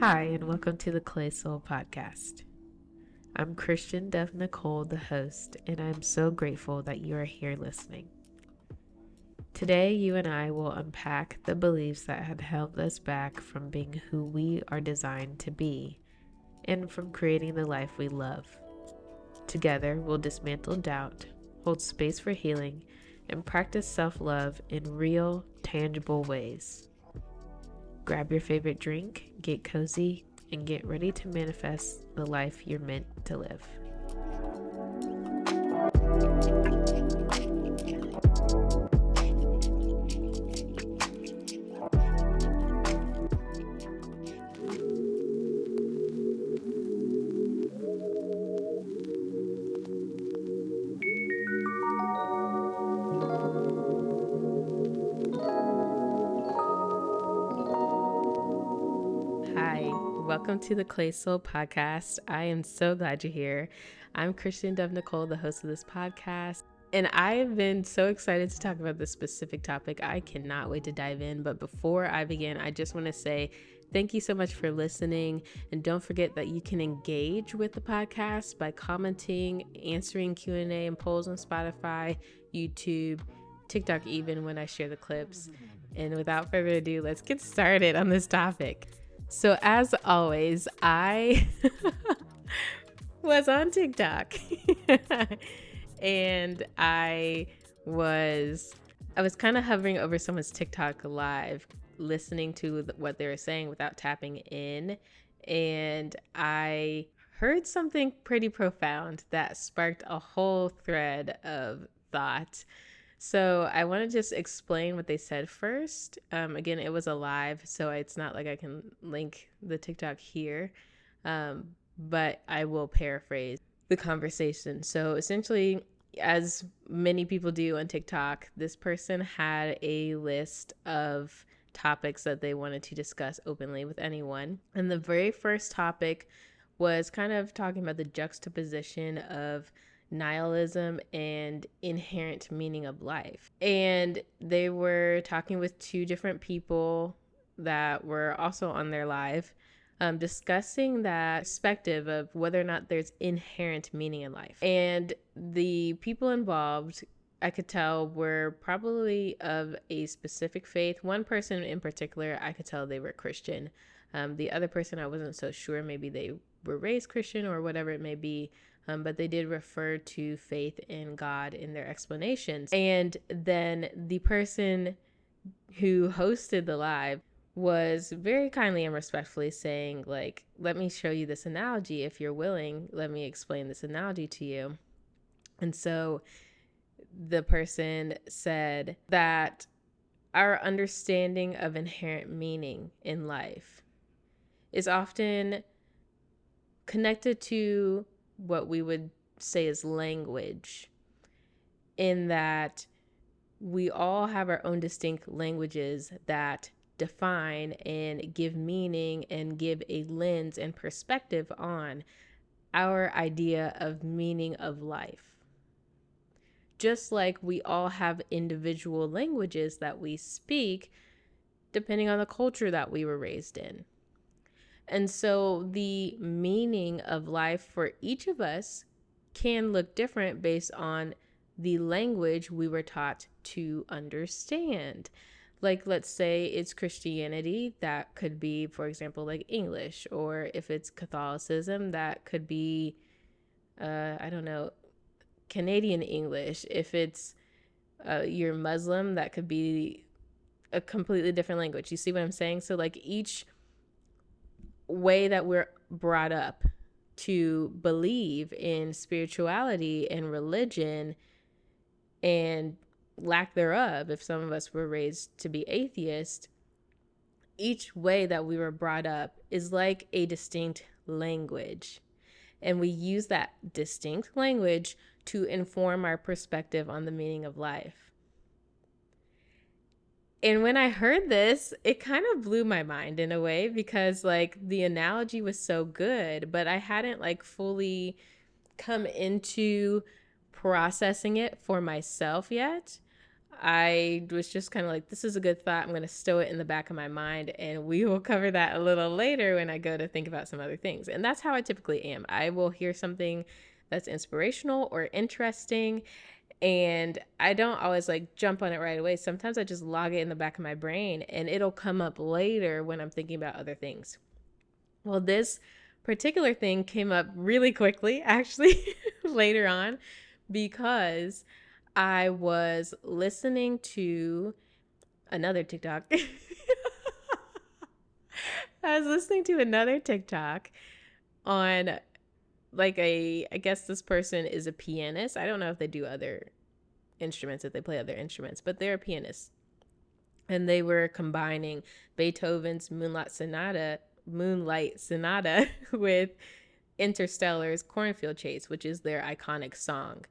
Hi, and welcome to the Clay Soul Podcast. I'm Christian Dove Nicole, the host, and I'm so grateful that you are here listening. Today, you and I will unpack the beliefs that have held us back from being who we are designed to be and from creating the life we love. Together, we'll dismantle doubt, hold space for healing, and practice self love in real, tangible ways. Grab your favorite drink, get cozy, and get ready to manifest the life you're meant to live. To the Clay Soul Podcast. I am so glad you're here. I'm Christian Dove Nicole, the host of this podcast, and I've been so excited to talk about this specific topic. I cannot wait to dive in. But before I begin, I just want to say thank you so much for listening, and don't forget that you can engage with the podcast by commenting, answering Q and A and polls on Spotify, YouTube, TikTok, even when I share the clips. And without further ado, let's get started on this topic. So, as always, I was on TikTok and I was I was kind of hovering over someone's TikTok live listening to what they were saying without tapping in. And I heard something pretty profound that sparked a whole thread of thought so I want to just explain what they said first. Um, again, it was a live, so it's not like I can link the TikTok here, um, but I will paraphrase the conversation. So essentially, as many people do on TikTok, this person had a list of topics that they wanted to discuss openly with anyone. And the very first topic was kind of talking about the juxtaposition of nihilism and inherent meaning of life. And they were talking with two different people that were also on their live, um, discussing that perspective of whether or not there's inherent meaning in life. And the people involved, I could tell, were probably of a specific faith. One person in particular, I could tell they were Christian. Um, the other person, I wasn't so sure. Maybe they were raised Christian or whatever it may be um, but they did refer to faith in God in their explanations. And then the person who hosted the live was very kindly and respectfully saying, like, let me show you this analogy. If you're willing, let me explain this analogy to you. And so the person said that our understanding of inherent meaning in life is often connected to what we would say is language, in that we all have our own distinct languages that define and give meaning and give a lens and perspective on our idea of meaning of life. Just like we all have individual languages that we speak, depending on the culture that we were raised in. And so the meaning of life for each of us can look different based on the language we were taught to understand. Like, let's say it's Christianity, that could be, for example, like English, or if it's Catholicism, that could be, uh, I don't know, Canadian English. If it's uh, you're Muslim, that could be a completely different language. You see what I'm saying? So, like, each way that we're brought up to believe in spirituality and religion and lack thereof, if some of us were raised to be atheist, each way that we were brought up is like a distinct language. And we use that distinct language to inform our perspective on the meaning of life. And when I heard this, it kind of blew my mind in a way because like the analogy was so good, but I hadn't like fully come into processing it for myself yet. I was just kind of like, this is a good thought. I'm going to stow it in the back of my mind, and we will cover that a little later when I go to think about some other things. And that's how I typically am. I will hear something that's inspirational or interesting, and I don't always like jump on it right away. Sometimes I just log it in the back of my brain, and it'll come up later when I'm thinking about other things. Well, this particular thing came up really quickly, actually, later on, because I was listening to another TikTok. I was listening to another TikTok on like a I guess this person is a pianist. I don't know if they do other instruments if they play other instruments, but they're a pianist. And they were combining Beethoven's Moonlight Sonata, Moonlight Sonata with Interstellar's Cornfield Chase, which is their iconic song.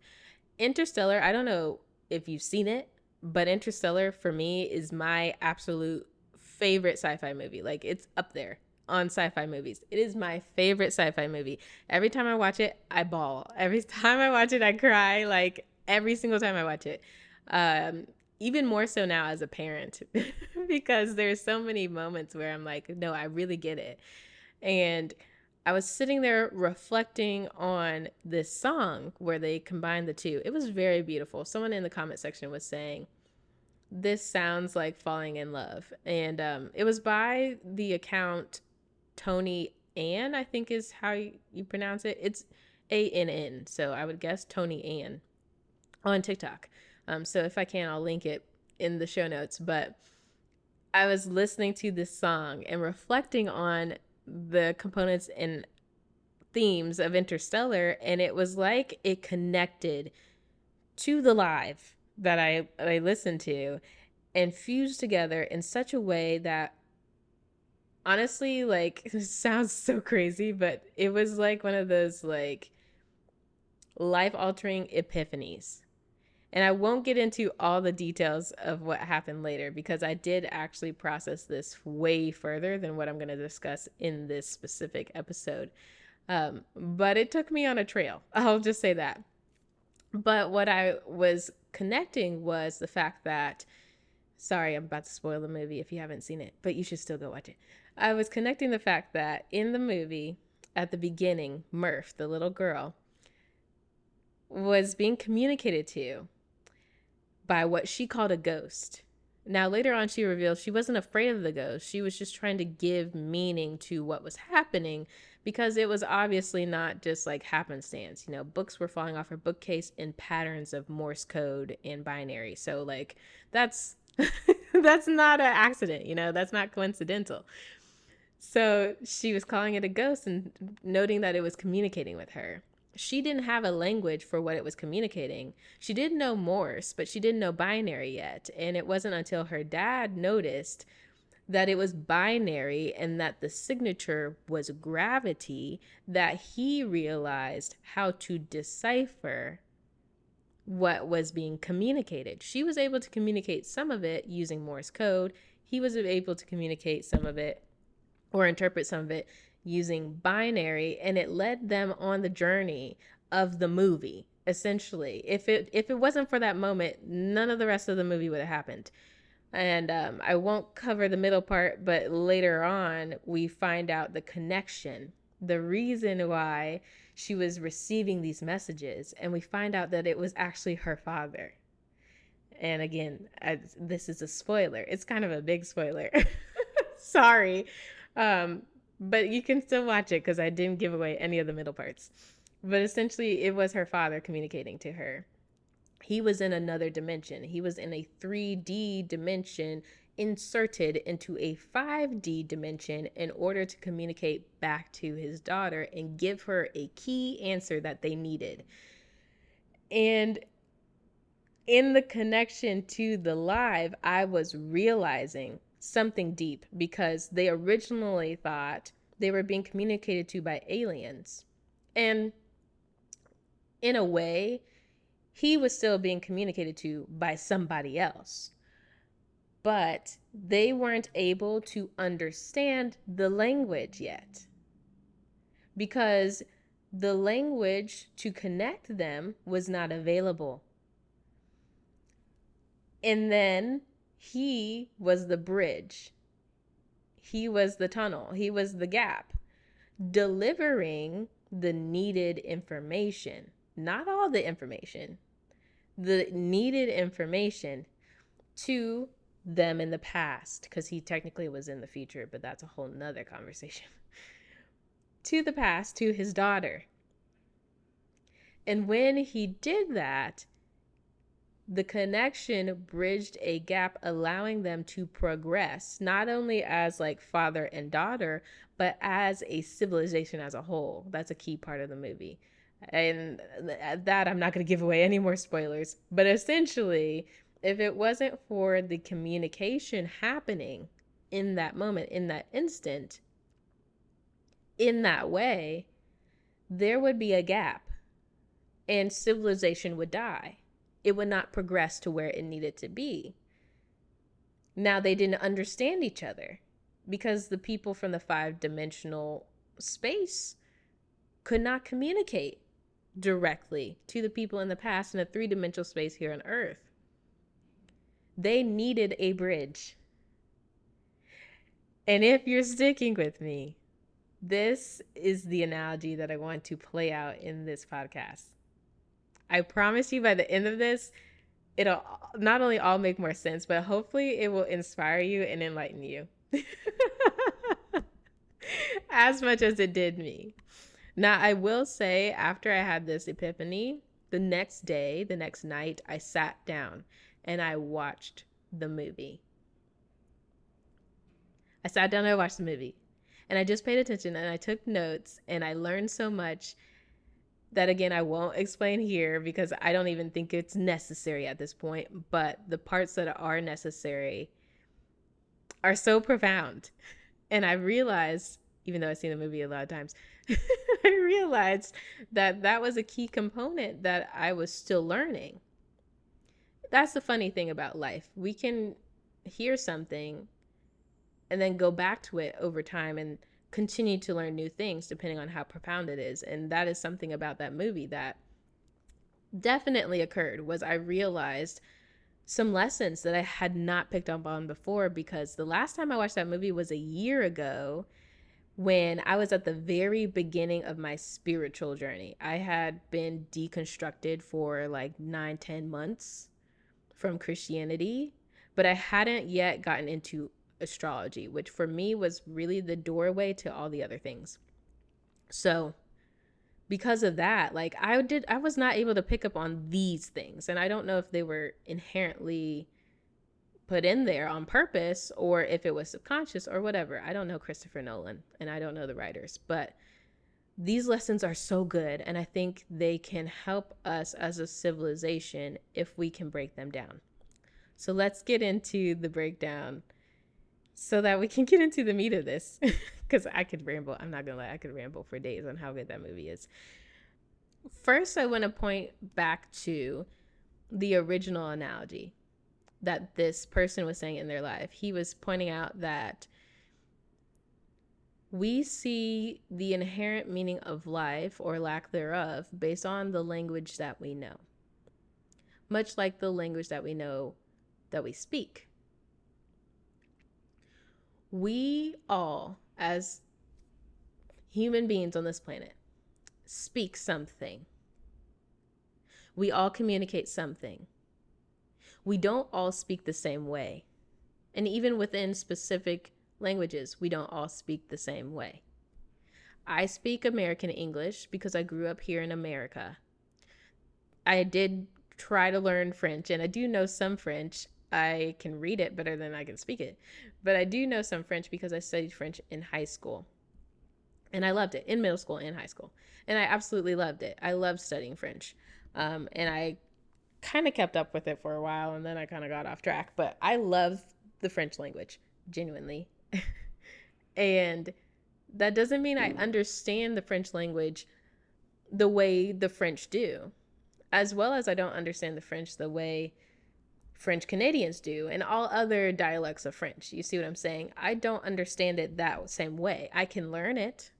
Interstellar, I don't know if you've seen it, but Interstellar for me is my absolute favorite sci-fi movie. Like it's up there on sci-fi movies. It is my favorite sci-fi movie. Every time I watch it, I bawl. Every time I watch it, I cry. Like every single time I watch it. Um, even more so now as a parent because there's so many moments where I'm like, no, I really get it. And I was sitting there reflecting on this song where they combined the two. It was very beautiful. Someone in the comment section was saying, This sounds like falling in love. And um, it was by the account Tony Ann, I think is how you, pronounce it. It's A N N. So I would guess Tony Ann on TikTok. Um, so if I can, I'll link it in the show notes. But I was listening to this song and reflecting on the components and themes of Interstellar, and it was like it connected to the live that I I listened to and fused together in such a way that honestly like sounds so crazy but it was like one of those like life altering epiphanies and I won't get into all the details of what happened later because I did actually process this way further than what I'm going to discuss in this specific episode. Um, but it took me on a trail. I'll just say that. But what I was connecting was the fact that, sorry, I'm about to spoil the movie if you haven't seen it, but you should still go watch it. I was connecting the fact that in the movie, at the beginning, Murph, the little girl, was being communicated to by what she called a ghost. Now, later on, she revealed she wasn't afraid of the ghost. She was just trying to give meaning to what was happening because it was obviously not just like happenstance. You know, books were falling off her bookcase in patterns of Morse code and binary. So, like, that's. that's not an accident, you know, that's not coincidental. So she was calling it a ghost and noting that it was communicating with her she didn't have a language for what it was communicating. She did know Morse, but she didn't know binary yet. And it wasn't until her dad noticed that it was binary and that the signature was gravity that he realized how to decipher what was being communicated. She was able to communicate some of it using Morse code. He was able to communicate some of it or interpret some of it using binary and it led them on the journey of the movie essentially. If it if it wasn't for that moment none of the rest of the movie would have happened. And um, i won't cover the middle part but later on we find out the connection the reason why she was receiving these messages and we find out that it was actually her father. And again I, this is a spoiler. It's kind of a big spoiler. Sorry um, but you can still watch it because I didn't give away any of the middle parts. But essentially, it was her father communicating to her. He was in another dimension. He was in a 3D dimension inserted into a 5D dimension in order to communicate back to his daughter and give her a key answer that they needed. And in the connection to the live, I was realizing something deep because they originally thought they were being communicated to by aliens. And in a way, he was still being communicated to by somebody else. But they weren't able to understand the language yet. Because the language to connect them was not available And then he was the bridge. He was the tunnel. He was the gap, delivering the needed information. Not all the information, the needed information to them in the past, because he technically was in the future, but that's a whole nother conversation. to the past, to his daughter. And when he did that, the connection bridged a gap, allowing them to progress, not only as like father and daughter, but as a civilization as a whole. That's a key part of the movie. And uh, that I'm not going to give away any more spoilers, but essentially, if it wasn't for the communication happening in that moment, in that instant, in that way, there would be a gap and civilization would die it would not progress to where it needed to be. Now they didn't understand each other because the people from the five dimensional space could not communicate directly to the people in the past in a three dimensional space here on Earth. They needed a bridge. And if you're sticking with me, this is the analogy that I want to play out in this podcast. I promise you by the end of this, it'll not only all make more sense, but hopefully it will inspire you and enlighten you as much as it did me. Now, I will say, after I had this epiphany, the next day, the next night, I sat down and I watched the movie. I sat down and I watched the movie. And I just paid attention and I took notes and I learned so much that again I won't explain here because I don't even think it's necessary at this point, but the parts that are necessary are so profound. And I realized, even though I've seen the movie a lot of times, I realized that that was a key component that I was still learning. That's the funny thing about life. We can hear something and then go back to it over time and continue to learn new things depending on how profound it is and that is something about that movie that definitely occurred was i realized some lessons that i had not picked up on before because the last time i watched that movie was a year ago when i was at the very beginning of my spiritual journey. I had been deconstructed for like nine ten months from christianity but i hadn't yet gotten into astrology, which for me was really the doorway to all the other things. So, because of that, like I did, I was not able to pick up on these things. And I don't know if they were inherently put in there on purpose or if it was subconscious or whatever. I don't know Christopher Nolan and I don't know the writers, but these lessons are so good. And I think they can help us as a civilization if we can break them down. So let's get into the breakdown so that we can get into the meat of this because I could ramble. I'm not gonna lie, I could ramble for days on how good that movie is. First, I want to point back to the original analogy that this person was saying in their life. He was pointing out that we see the inherent meaning of life or lack thereof based on the language that we know, much like the language that we know that we speak we all, as human beings on this planet, speak something. We all communicate something. We don't all speak the same way. And even within specific languages, we don't all speak the same way. I speak American English because I grew up here in America. I did try to learn French and I do know some French. I can read it better than I can speak it. But I do know some French because I studied French in high school. And I loved it in middle school and high school. And I absolutely loved it. I loved studying French. Um, and I kind of kept up with it for a while and then I kind of got off track. But I love the French language, genuinely. and that doesn't mean I understand the French language the way the French do, as well as I don't understand the French the way French Canadians do and all other dialects of French. You see what I'm saying? I don't understand it that same way. I can learn it,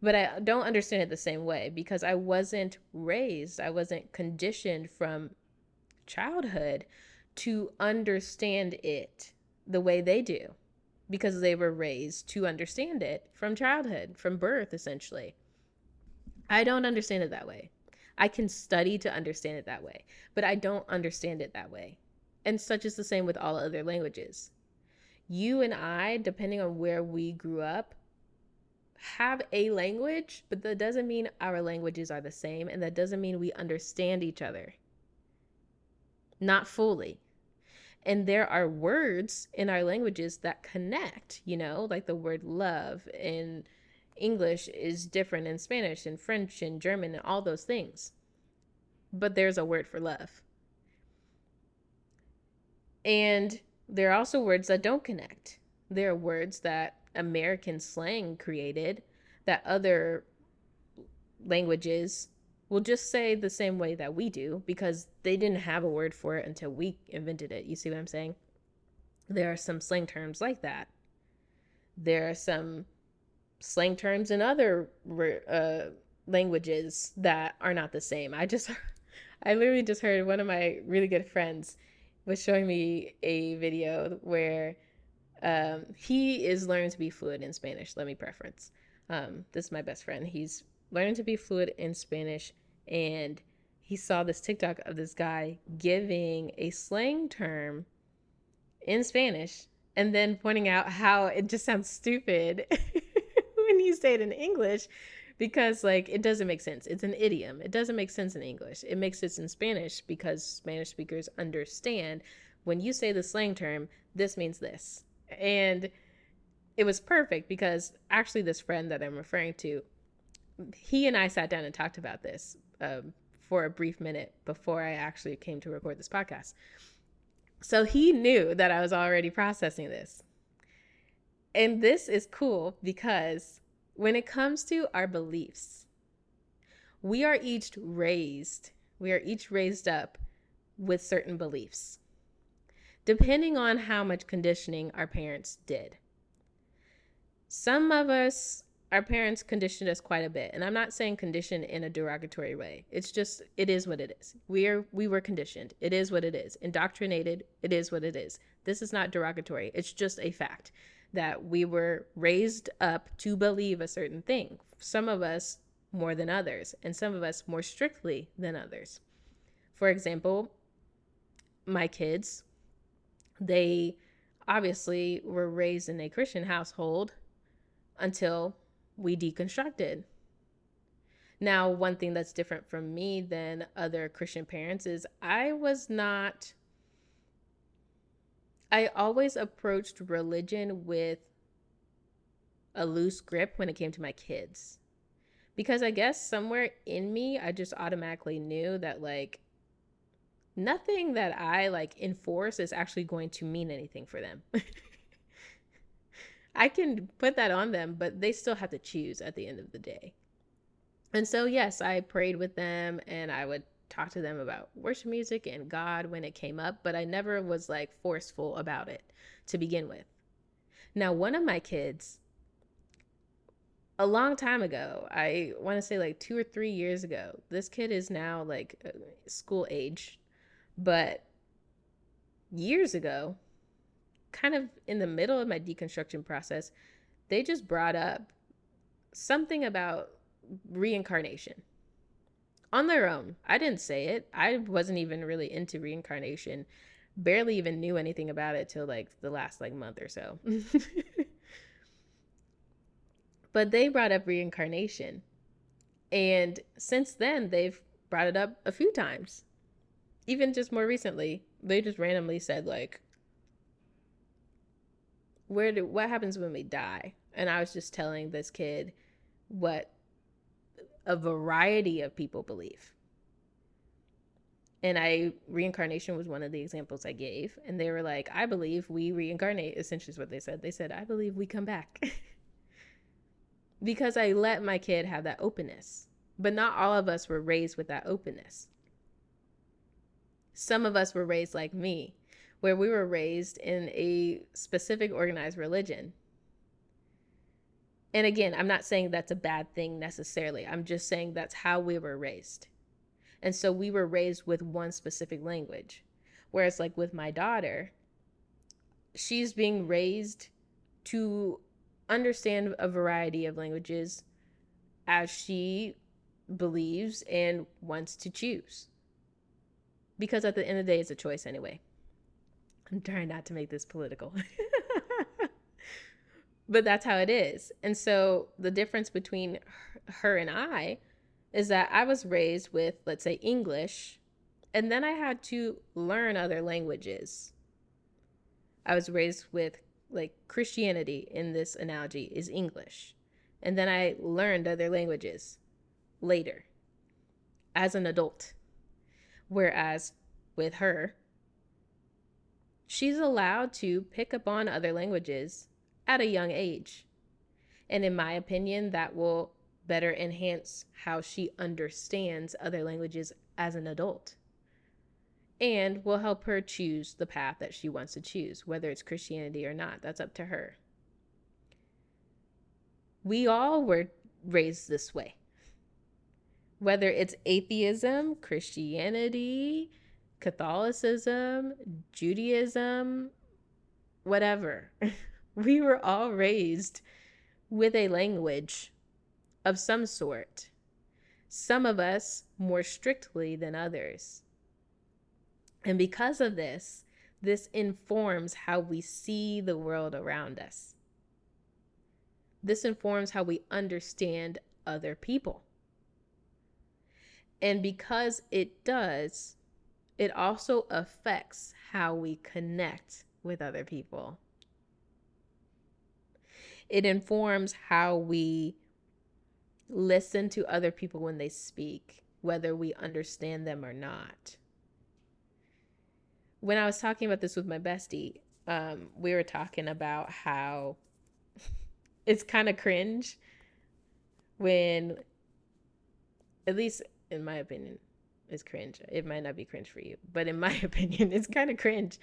but I don't understand it the same way because I wasn't raised, I wasn't conditioned from childhood to understand it the way they do because they were raised to understand it from childhood, from birth, essentially. I don't understand it that way. I can study to understand it that way, but I don't understand it that way. And such is the same with all other languages. You and I, depending on where we grew up, have a language, but that doesn't mean our languages are the same, and that doesn't mean we understand each other. Not fully. And there are words in our languages that connect, you know, like the word love in English is different in Spanish and French and German and all those things. But there's a word for love. And there are also words that don't connect. There are words that American slang created that other languages will just say the same way that we do because they didn't have a word for it until we invented it. You see what I'm saying? There are some slang terms like that. There are some slang terms in other uh, languages that are not the same. I just, I literally just heard one of my really good friends was showing me a video where um, he is learning to be fluent in Spanish. Let me preference. Um, this is my best friend. He's learning to be fluent in Spanish, and he saw this TikTok of this guy giving a slang term in Spanish and then pointing out how it just sounds stupid you say it in English because like it doesn't make sense. It's an idiom. It doesn't make sense in English. It makes sense in Spanish because Spanish speakers understand when you say the slang term, this means this. And it was perfect because actually, this friend that I'm referring to, he and I sat down and talked about this um, for a brief minute before I actually came to record this podcast. So he knew that I was already processing this. And this is cool because when it comes to our beliefs, we are each raised, we are each raised up with certain beliefs depending on how much conditioning our parents did. Some of us, our parents conditioned us quite a bit, and I'm not saying condition in a derogatory way. It's just it is what it is. We are we were conditioned. It is what it is. Indoctrinated. It is what it is. This is not derogatory. It's just a fact that we were raised up to believe a certain thing. Some of us more than others, and some of us more strictly than others. For example, my kids they obviously were raised in a Christian household until we deconstructed. Now, one thing that's different from me than other Christian parents is I was not, I always approached religion with a loose grip when it came to my kids. Because I guess somewhere in me, I just automatically knew that, like, nothing that I like enforce is actually going to mean anything for them. I can put that on them, but they still have to choose at the end of the day. And so, yes, I prayed with them and I would talk to them about worship music and God when it came up, but I never was like forceful about it to begin with. Now, one of my kids, a long time ago, I want to say like two or three years ago, this kid is now like uh, school age, but years ago, kind of in the middle of my deconstruction process, they just brought up something about reincarnation on their own. I didn't say it. I wasn't even really into reincarnation. Barely even knew anything about it till like the last like month or so. but they brought up reincarnation. And since then, they've brought it up a few times even just more recently, they just randomly said like, "Where do what happens when we die?" And I was just telling this kid what a variety of people believe. And I reincarnation was one of the examples I gave, and they were like, "I believe we reincarnate." Essentially, is what they said. They said, "I believe we come back," because I let my kid have that openness. But not all of us were raised with that openness some of us were raised like me, where we were raised in a specific organized religion. And again, I'm not saying that's a bad thing necessarily. I'm just saying that's how we were raised. And so we were raised with one specific language. Whereas, like with my daughter, she's being raised to understand a variety of languages as she believes and wants to choose. Because at the end of the day, it's a choice anyway. I'm trying not to make this political. but that's how it is. And so the difference between her and I is that I was raised with, let's say, English, and then I had to learn other languages. I was raised with like Christianity in this analogy is English. And then I learned other languages later as an adult. Whereas with her, she's allowed to pick up on other languages at a young age. And in my opinion, that will better enhance how she understands other languages as an adult and will help her choose the path that she wants to choose, whether it's Christianity or not. That's up to her. We all were raised this way. Whether it's atheism, Christianity, Catholicism, Judaism, whatever. we were all raised with a language of some sort. Some of us more strictly than others. And because of this, this informs how we see the world around us. This informs how we understand other people. And because it does, it also affects how we connect with other people. It informs how we listen to other people when they speak, whether we understand them or not when I was talking about this with my bestie, um, we were talking about how it's kind of cringe when, at least in my opinion, it's cringe. It might not be cringe for you, but in my opinion, it's kind of cringe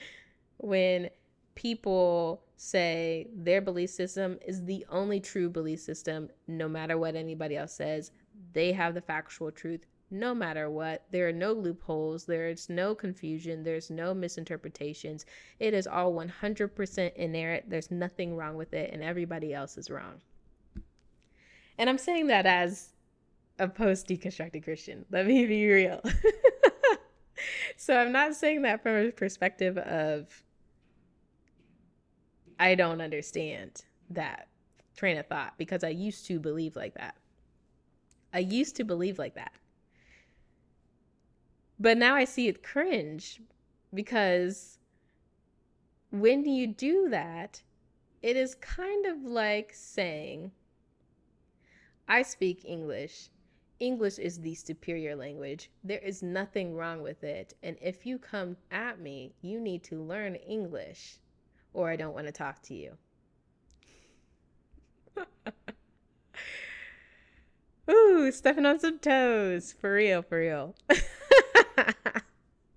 when people say their belief system is the only true belief system, no matter what anybody else says. They have the factual truth no matter what. There are no loopholes, there's no confusion, there's no misinterpretations. It is all 100% inerrant. There's nothing wrong with it, and everybody else is wrong. And I'm saying that as a post deconstructed Christian. Let me be real. so I'm not saying that from a perspective of I don't understand that train of thought because I used to believe like that. I used to believe like that. But now I see it cringe because when you do that, it is kind of like saying, I speak English. English is the superior language. There is nothing wrong with it. And if you come at me, you need to learn English or I don't want to talk to you. Ooh, stepping on some toes. For real, for real.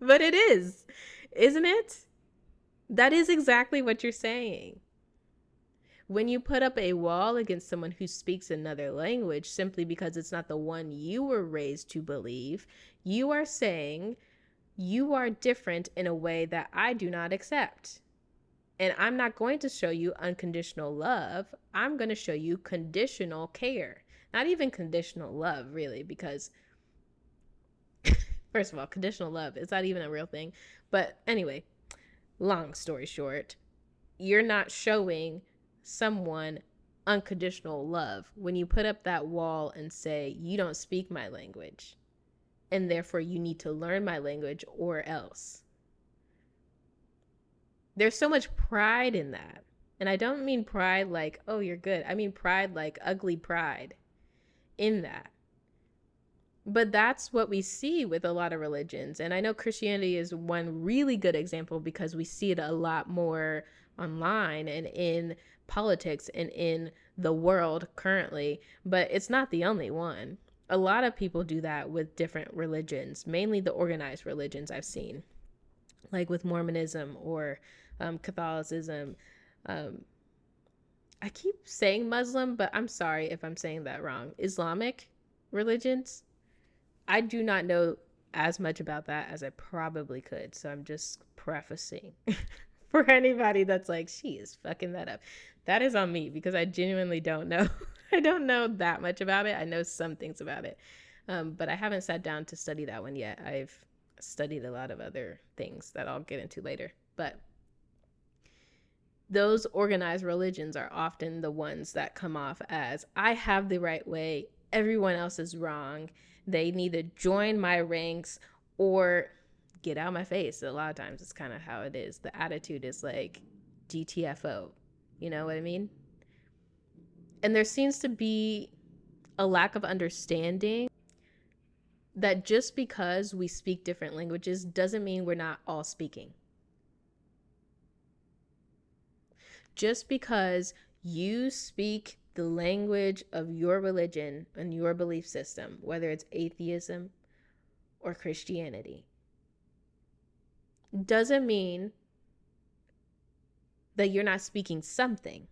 but it is, isn't it? That is exactly what you're saying. When you put up a wall against someone who speaks another language simply because it's not the one you were raised to believe, you are saying you are different in a way that I do not accept. And I'm not going to show you unconditional love. I'm going to show you conditional care. Not even conditional love, really, because First of all, conditional love is not even a real thing. But anyway, long story short, you're not showing someone unconditional love when you put up that wall and say, You don't speak my language, and therefore you need to learn my language or else. There's so much pride in that. And I don't mean pride like, oh, you're good. I mean pride like ugly pride in that. But that's what we see with a lot of religions. And I know Christianity is one really good example because we see it a lot more online and in politics and in the world currently. But it's not the only one. A lot of people do that with different religions, mainly the organized religions I've seen, like with Mormonism or um, Catholicism. Um, I keep saying Muslim, but I'm sorry if I'm saying that wrong. Islamic religions I do not know as much about that as I probably could. So I'm just prefacing for anybody that's like, she is fucking that up. That is on me because I genuinely don't know. I don't know that much about it. I know some things about it. Um, but I haven't sat down to study that one yet. I've studied a lot of other things that I'll get into later. But those organized religions are often the ones that come off as I have the right way, everyone else is wrong. They neither join my ranks or get out my face. A lot of times it's kind of how it is. The attitude is like GTFO. You know what I mean? And there seems to be a lack of understanding that just because we speak different languages doesn't mean we're not all speaking. Just because you speak the language of your religion and your belief system, whether it's atheism or Christianity, doesn't mean that you're not speaking something.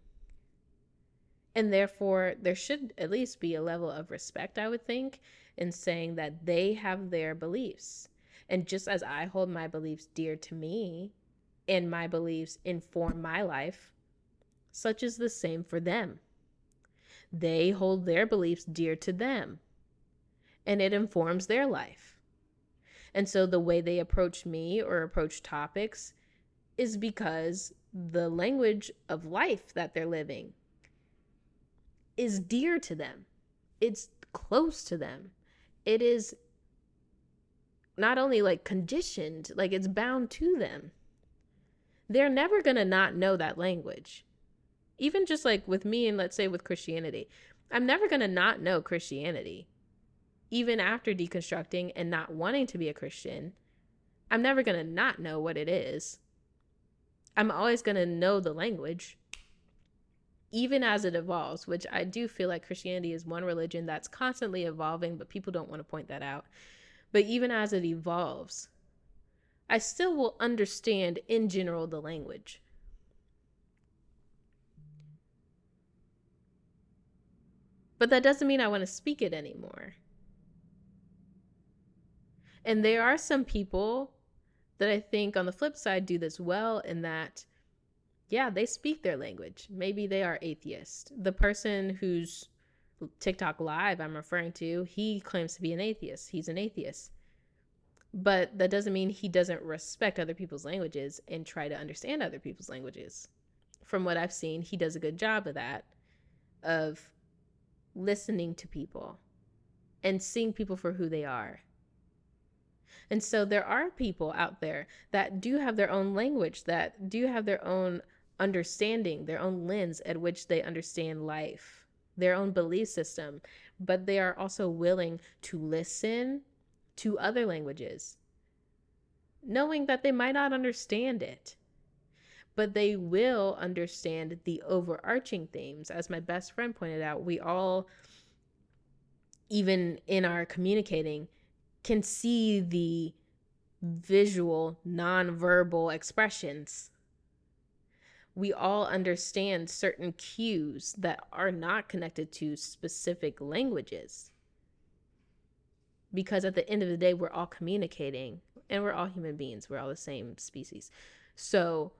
And therefore, there should at least be a level of respect, I would think, in saying that they have their beliefs. And just as I hold my beliefs dear to me and my beliefs inform my life, such is the same for them. They hold their beliefs dear to them and it informs their life. And so the way they approach me or approach topics is because the language of life that they're living is dear to them. It's close to them it is not only like conditioned, like it's bound to them. They're never going to not know that language. Even just like with me and let's say with Christianity, I'm never going to not know Christianity. Even after deconstructing and not wanting to be a Christian, I'm never going to not know what it is. I'm always going to know the language even as it evolves, which I do feel like Christianity is one religion that's constantly evolving, but people don't want to point that out. But even as it evolves, I still will understand in general the language. But that doesn't mean I want to speak it anymore. And there are some people that I think on the flip side do this well in that yeah, they speak their language. Maybe they are atheist. The person who's TikTok live I'm referring to, he claims to be an atheist. He's an atheist. But that doesn't mean he doesn't respect other people's languages and try to understand other people's languages. From what I've seen, he does a good job of that, of listening to people and seeing people for who they are. And so there are people out there that do have their own language, that do have their own understanding, their own lens at which they understand life, their own belief system, but they are also willing to listen to other languages, knowing that they might not understand it, but they will understand the overarching themes. As my best friend pointed out, we all, even in our communicating, can see the visual, nonverbal expressions we all understand certain cues that are not connected to specific languages. Because at the end of the day, we're all communicating and we're all human beings, we're all the same species. So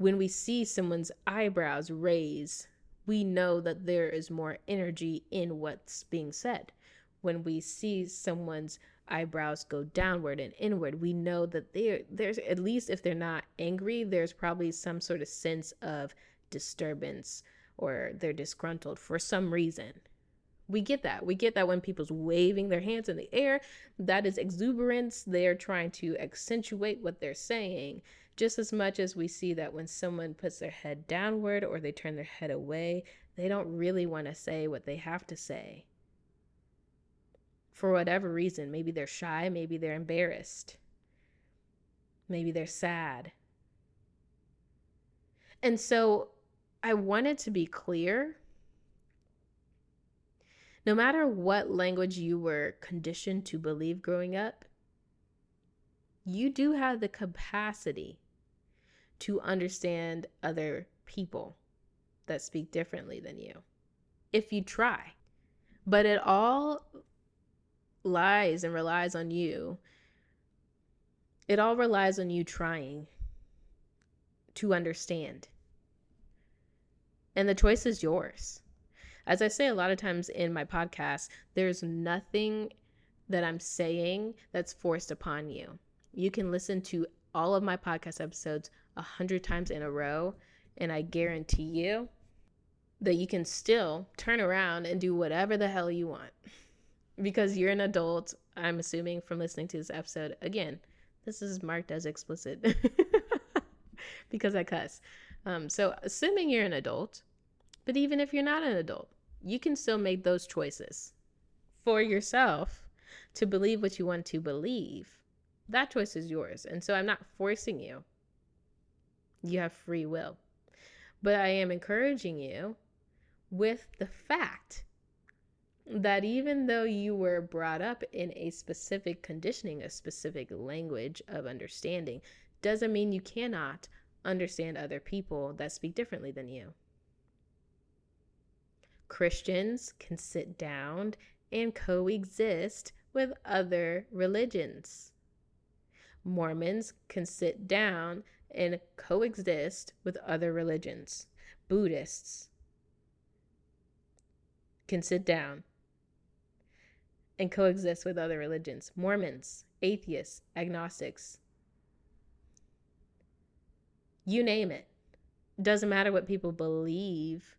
when we see someone's eyebrows raise, we know that there is more energy in what's being said. When we see someone's eyebrows go downward and inward, we know that there there's at least if they're not angry, there's probably some sort of sense of disturbance or they're disgruntled for some reason. We get that. We get that when people's waving their hands in the air, that is exuberance. They're trying to accentuate what they're saying just as much as we see that when someone puts their head downward or they turn their head away, they don't really want to say what they have to say for whatever reason. Maybe they're shy, maybe they're embarrassed, maybe they're sad. And so I wanted to be clear. No matter what language you were conditioned to believe growing up, you do have the capacity to understand other people that speak differently than you if you try. But it all lies and relies on you It all relies on you trying to understand. And the choice is yours. As I say a lot of times in my podcast, there's nothing that I'm saying that's forced upon you. You can listen to all of my podcast episodes a hundred times in a row, and I guarantee you that you can still turn around and do whatever the hell you want because you're an adult. I'm assuming from listening to this episode. Again, this is marked as explicit because I cuss. Um, so, assuming you're an adult, but even if you're not an adult, you can still make those choices for yourself to believe what you want to believe. That choice is yours. And so, I'm not forcing you. You have free will. But I am encouraging you with the fact that even though you were brought up in a specific conditioning, a specific language of understanding, doesn't mean you cannot understand other people that speak differently than you. Christians can sit down and coexist with other religions. Mormons can sit down and coexist with other religions. Buddhists can sit down and coexist with other religions. Mormons, atheists, agnostics, you name it. Doesn't matter what people believe.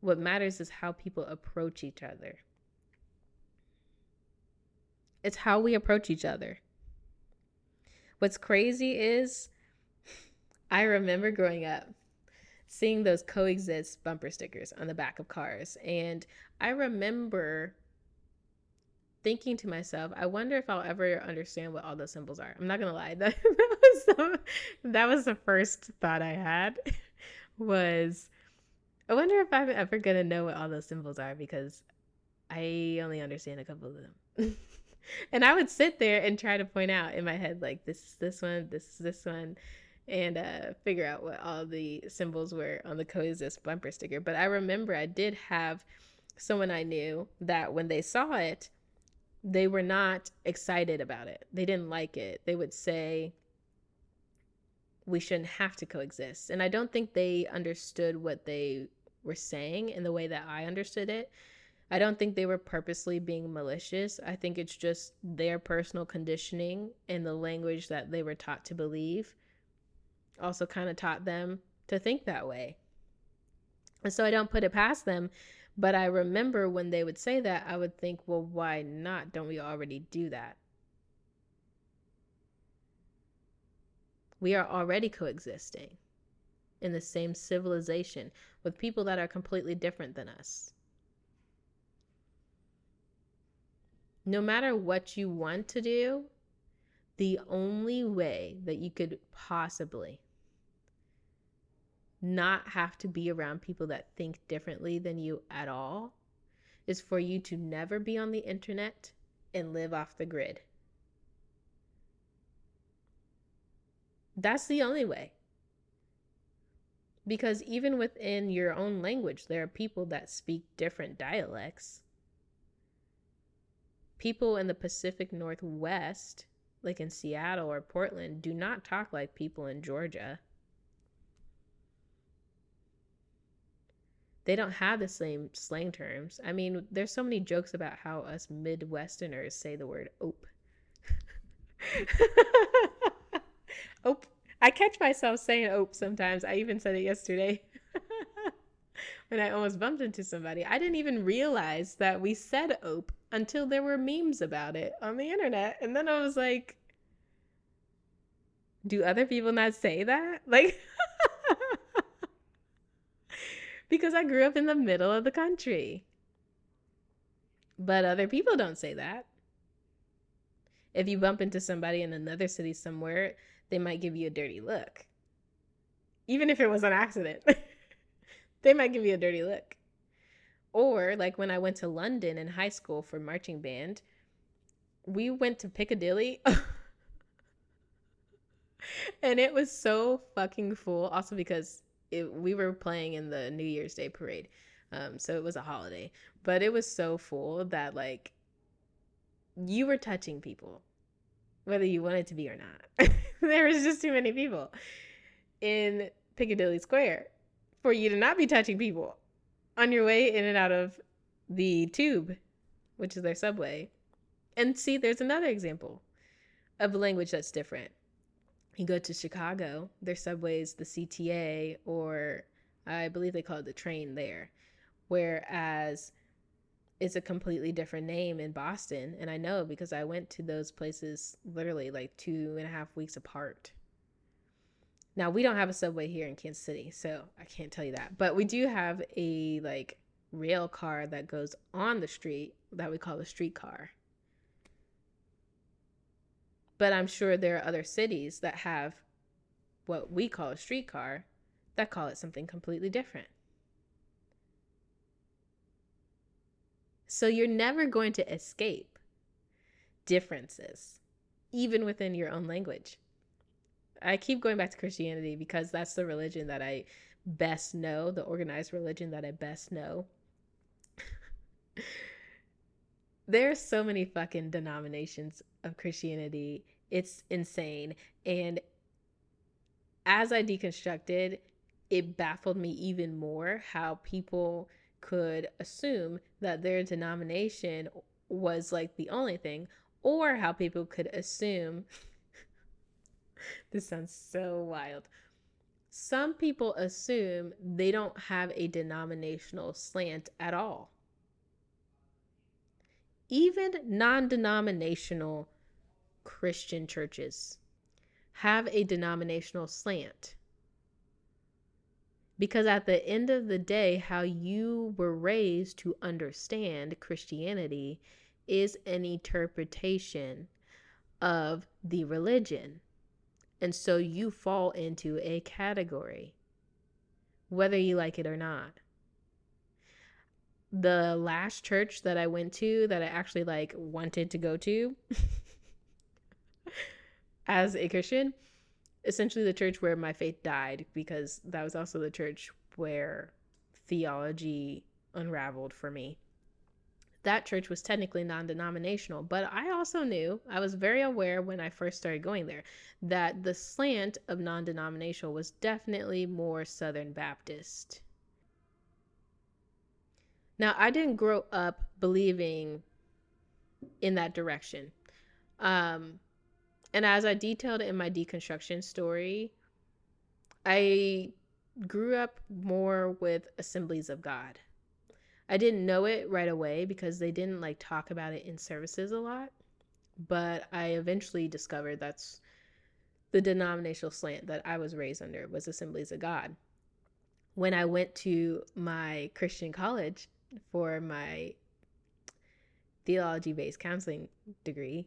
What matters is how people approach each other. It's how we approach each other. What's crazy is I remember growing up seeing those coexist bumper stickers on the back of cars. And I remember thinking to myself, I wonder if I'll ever understand what all those symbols are. I'm not gonna lie, that, that was the, that was the first thought I had was I wonder if I'm ever gonna know what all those symbols are because I only understand a couple of them. and I would sit there and try to point out in my head like this is this one, this is this one, and uh, figure out what all the symbols were on the coexist bumper sticker. But I remember I did have someone I knew that when they saw it, they were not excited about it. They didn't like it. They would say, we shouldn't have to coexist. And I don't think they understood what they were saying in the way that I understood it. I don't think they were purposely being malicious. I think it's just their personal conditioning and the language that they were taught to believe also kind of taught them to think that way. And so I don't put it past them but I remember when they would say that, I would think, well, why not? Don't we already do that? We are already coexisting in the same civilization with people that are completely different than us. No matter what you want to do, the only way that you could possibly not have to be around people that think differently than you at all is for you to never be on the internet and live off the grid. That's the only way. Because even within your own language, there are people that speak different dialects. People in the Pacific Northwest, like in Seattle or Portland, do not talk like people in Georgia. They don't have the same slang terms. I mean, there's so many jokes about how us Midwesterners say the word ope. ope. I catch myself saying ope sometimes. I even said it yesterday when I almost bumped into somebody. I didn't even realize that we said ope until there were memes about it on the internet. And then I was like, do other people not say that? Like, because I grew up in the middle of the country. But other people don't say that. If you bump into somebody in another city somewhere, they might give you a dirty look. Even if it was an accident, they might give you a dirty look. Or, like when I went to London in high school for marching band, we went to Piccadilly. and it was so fucking full. Also, because it, we were playing in the New Year's Day parade. Um, so it was a holiday, but it was so full that like you were touching people. whether you wanted to be or not. there was just too many people in Piccadilly Square for you to not be touching people on your way in and out of the tube, which is their subway. And see, there's another example of language that's different. You go to Chicago, their subways, the CTA, or I believe they call it the train there. Whereas it's a completely different name in Boston. And I know because I went to those places literally like two and a half weeks apart. Now we don't have a subway here in Kansas City, so I can't tell you that. But we do have a like rail car that goes on the street that we call a streetcar. But I'm sure there are other cities that have what we call a streetcar that call it something completely different. So you're never going to escape differences, even within your own language. I keep going back to Christianity because that's the religion that I best know, the organized religion that I best know. There's so many fucking denominations of Christianity. It's insane. And as I deconstructed, it baffled me even more how people could assume that their denomination was like the only thing, or how people could assume this sounds so wild. Some people assume they don't have a denominational slant at all. Even non denominational Christian churches have a denominational slant. Because at the end of the day, how you were raised to understand Christianity is an interpretation of the religion. And so you fall into a category, whether you like it or not. The last church that I went to that I actually like wanted to go to as a Christian, essentially the church where my faith died because that was also the church where theology unraveled for me that church was technically non denominational. But I also knew, I was very aware when I first started going there, that the slant of non denominational was definitely more Southern Baptist. Now, I didn't grow up believing in that direction. Um, and as I detailed in my deconstruction story, I grew up more with Assemblies of God. I didn't know it right away because they didn't like talk about it in services a lot. But I eventually discovered that's the denominational slant that I was raised under was Assemblies of God. When I went to my Christian college for my theology based counseling degree,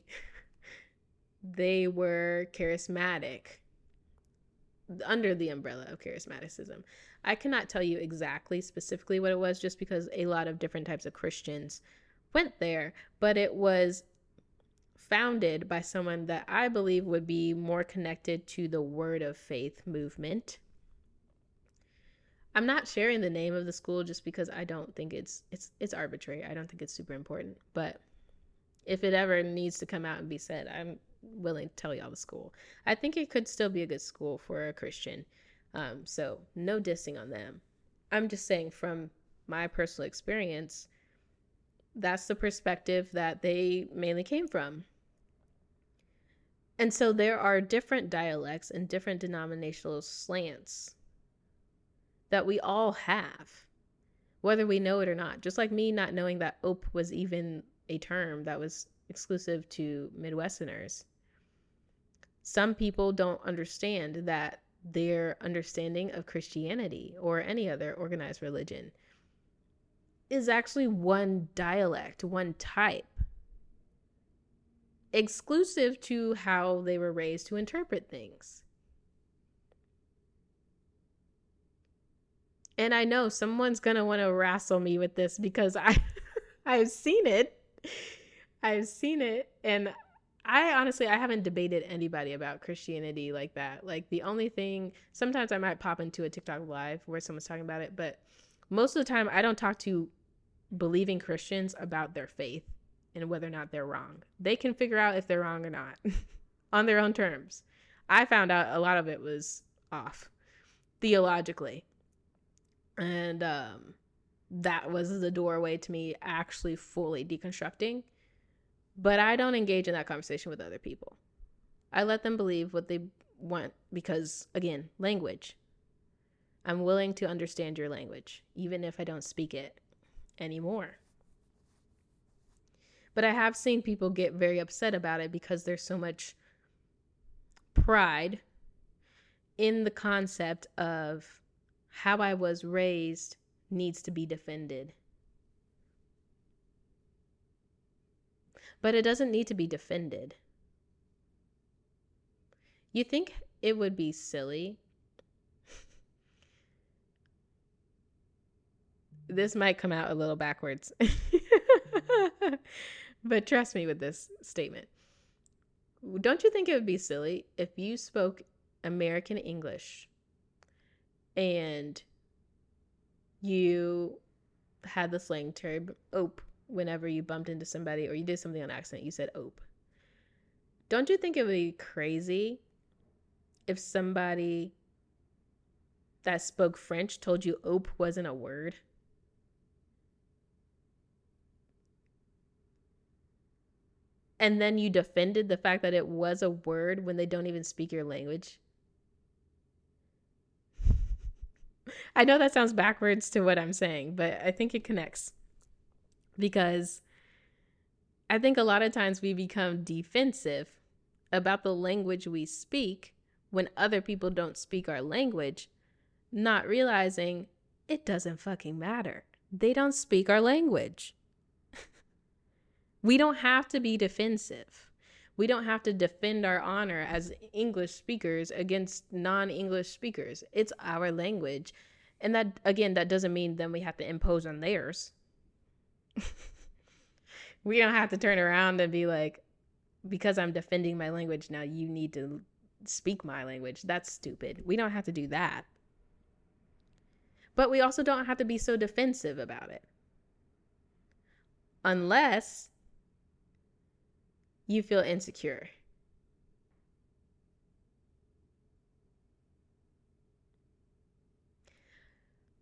they were charismatic under the umbrella of charismaticism. I cannot tell you exactly specifically what it was just because a lot of different types of Christians went there, but it was founded by someone that I believe would be more connected to the word of faith movement. I'm not sharing the name of the school just because I don't think it's it's it's arbitrary. I don't think it's super important, but if it ever needs to come out and be said, I'm willing to tell y'all the school. I think it could still be a good school for a Christian. Um, so no dissing on them. I'm just saying from my personal experience, that's the perspective that they mainly came from. And so there are different dialects and different denominational slants that we all have, whether we know it or not. Just like me not knowing that ope was even a term that was exclusive to Midwesterners. Some people don't understand that their understanding of Christianity or any other organized religion is actually one dialect, one type, exclusive to how they were raised to interpret things. And I know someone's going to want to wrestle me with this because I I've seen it. I've seen it and I honestly I haven't debated anybody about Christianity like that. Like the only thing sometimes I might pop into a TikTok live where someone's talking about it, but most of the time I don't talk to believing Christians about their faith and whether or not they're wrong. They can figure out if they're wrong or not. on their own terms. I found out a lot of it was off theologically. And um, that was the doorway to me actually fully deconstructing. But I don't engage in that conversation with other people. I let them believe what they want because, again, language. I'm willing to understand your language, even if I don't speak it anymore. But I have seen people get very upset about it because there's so much pride in the concept of how I was raised needs to be defended. But it doesn't need to be defended. You think it would be silly? this might come out a little backwards. but trust me with this statement. Don't you think it would be silly if you spoke American English and you had the slang term ope whenever you bumped into somebody or you did something on accident, you said ope. Don't you think it would be crazy if somebody that spoke French told you ope wasn't a word? And then you defended the fact that it was a word when they don't even speak your language? I know that sounds backwards to what I'm saying, but I think it connects because I think a lot of times we become defensive about the language we speak when other people don't speak our language, not realizing it doesn't fucking matter. They don't speak our language. we don't have to be defensive. We don't have to defend our honor as English speakers against non English speakers. It's our language. And that, again, that doesn't mean then we have to impose on theirs. we don't have to turn around and be like, because I'm defending my language, now you need to speak my language. That's stupid. We don't have to do that. But we also don't have to be so defensive about it. Unless you feel insecure.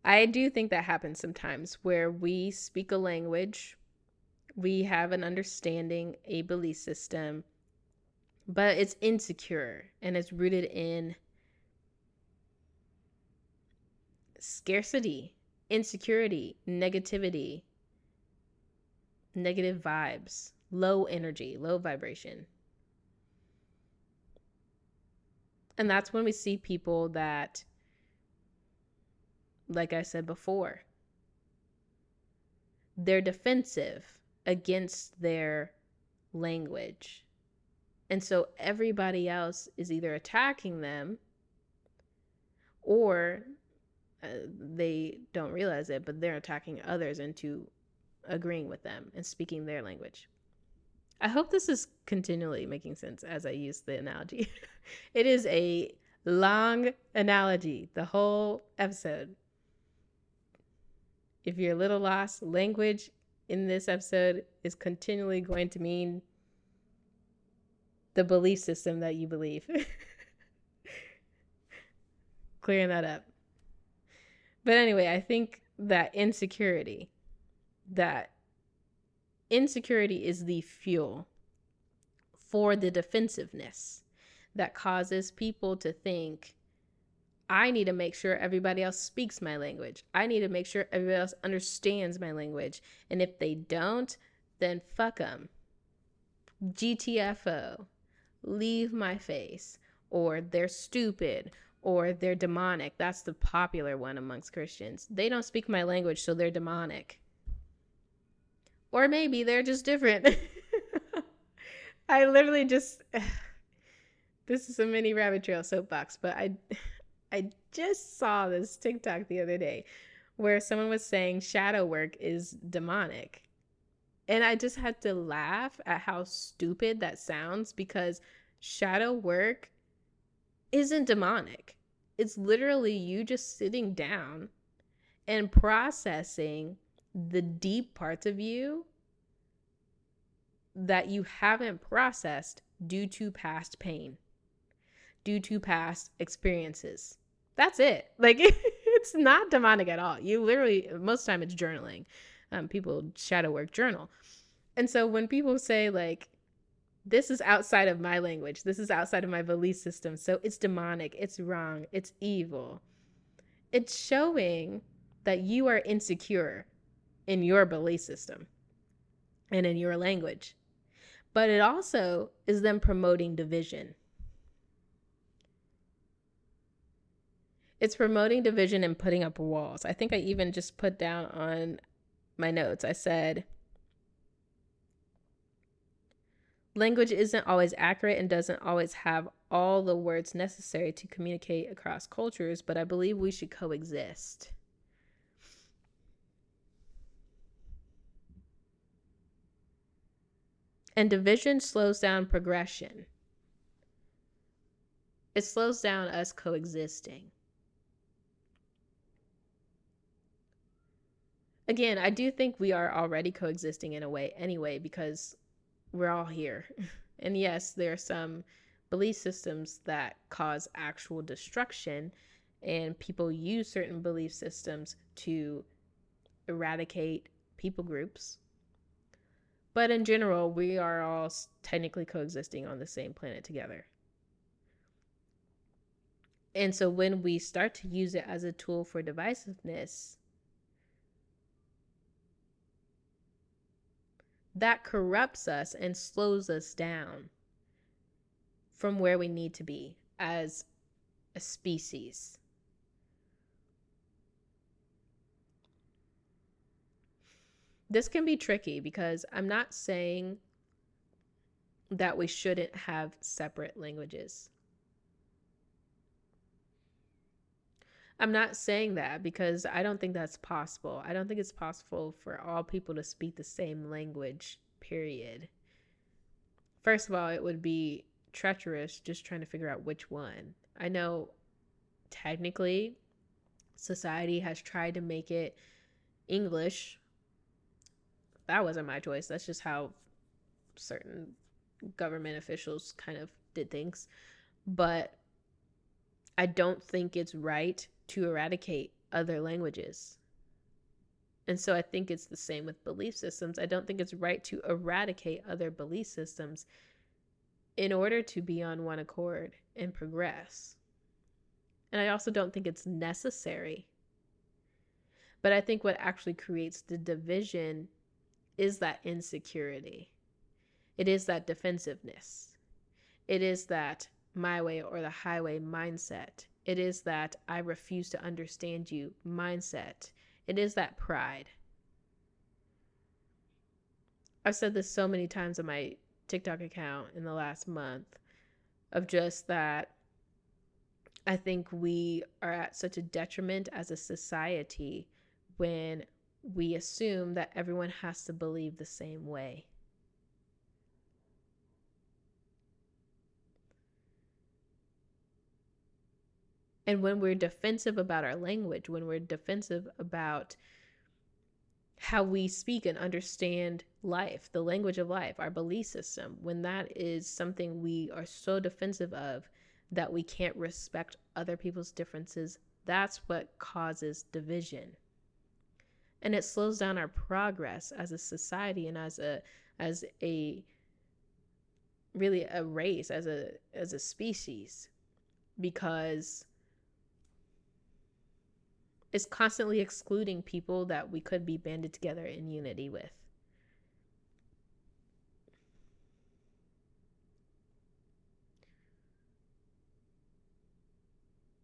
I do think that happens sometimes where we speak a language, we have an understanding, a belief system, but it's insecure and it's rooted in scarcity, insecurity, negativity, negative vibes, low energy, low vibration. And that's when we see people that like I said before. They're defensive against their language. And so everybody else is either attacking them or uh, they don't realize it, but they're attacking others into agreeing with them and speaking their language. I hope this is continually making sense as I use the analogy. it is a long analogy, the whole episode if you're a little lost, language in this episode is continually going to mean the belief system that you believe. Clearing that up. But anyway, I think that insecurity, that insecurity is the fuel for the defensiveness that causes people to think I need to make sure everybody else speaks my language. I need to make sure everybody else understands my language. And if they don't, then fuck them. GTFO. Leave my face. Or they're stupid. Or they're demonic. That's the popular one amongst Christians. They don't speak my language, so they're demonic. Or maybe they're just different. I literally just. this is a mini rabbit trail soapbox, but I. I just saw this TikTok the other day where someone was saying shadow work is demonic. And I just had to laugh at how stupid that sounds because shadow work isn't demonic. It's literally you just sitting down and processing the deep parts of you that you haven't processed due to past pain, due to past experiences. That's it. Like it's not demonic at all. You literally most of the time it's journaling. Um, people shadow work journal. And so when people say like this is outside of my language, this is outside of my belief system, so it's demonic, it's wrong, it's evil. It's showing that you are insecure in your belief system and in your language. But it also is them promoting division. It's promoting division and putting up walls. I think I even just put down on my notes, I said, language isn't always accurate and doesn't always have all the words necessary to communicate across cultures, but I believe we should coexist. And division slows down progression. It slows down us coexisting. Again, I do think we are already coexisting in a way anyway, because we're all here. and yes, there are some belief systems that cause actual destruction, and people use certain belief systems to eradicate people groups but in general, we are all technically coexisting on the same planet together. And so when we start to use it as a tool for divisiveness, that corrupts us and slows us down from where we need to be as a species. This can be tricky because I'm not saying that we shouldn't have separate languages. I'm not saying that because I don't think that's possible. I don't think it's possible for all people to speak the same language, period. First of all, it would be treacherous just trying to figure out which one. I know technically society has tried to make it English that wasn't my choice. That's just how certain government officials kind of did things. But I don't think it's right to eradicate other languages. And so I think it's the same with belief systems. I don't think it's right to eradicate other belief systems in order to be on one accord and progress. And I also don't think it's necessary. But I think what actually creates the division is that insecurity. It is that defensiveness. It is that my way or the highway mindset. It is that I refuse to understand you mindset. It is that pride. I've said this so many times on my TikTok account in the last month of just that I think we are at such a detriment as a society when we assume that everyone has to believe the same way. And when we're defensive about our language, when we're defensive about how we speak and understand life, the language of life, our belief system, when that is something we are so defensive of that we can't respect other people's differences, that's what causes division and it slows down our progress as a society and as a as a really a race as a as a species because it's constantly excluding people that we could be banded together in unity with.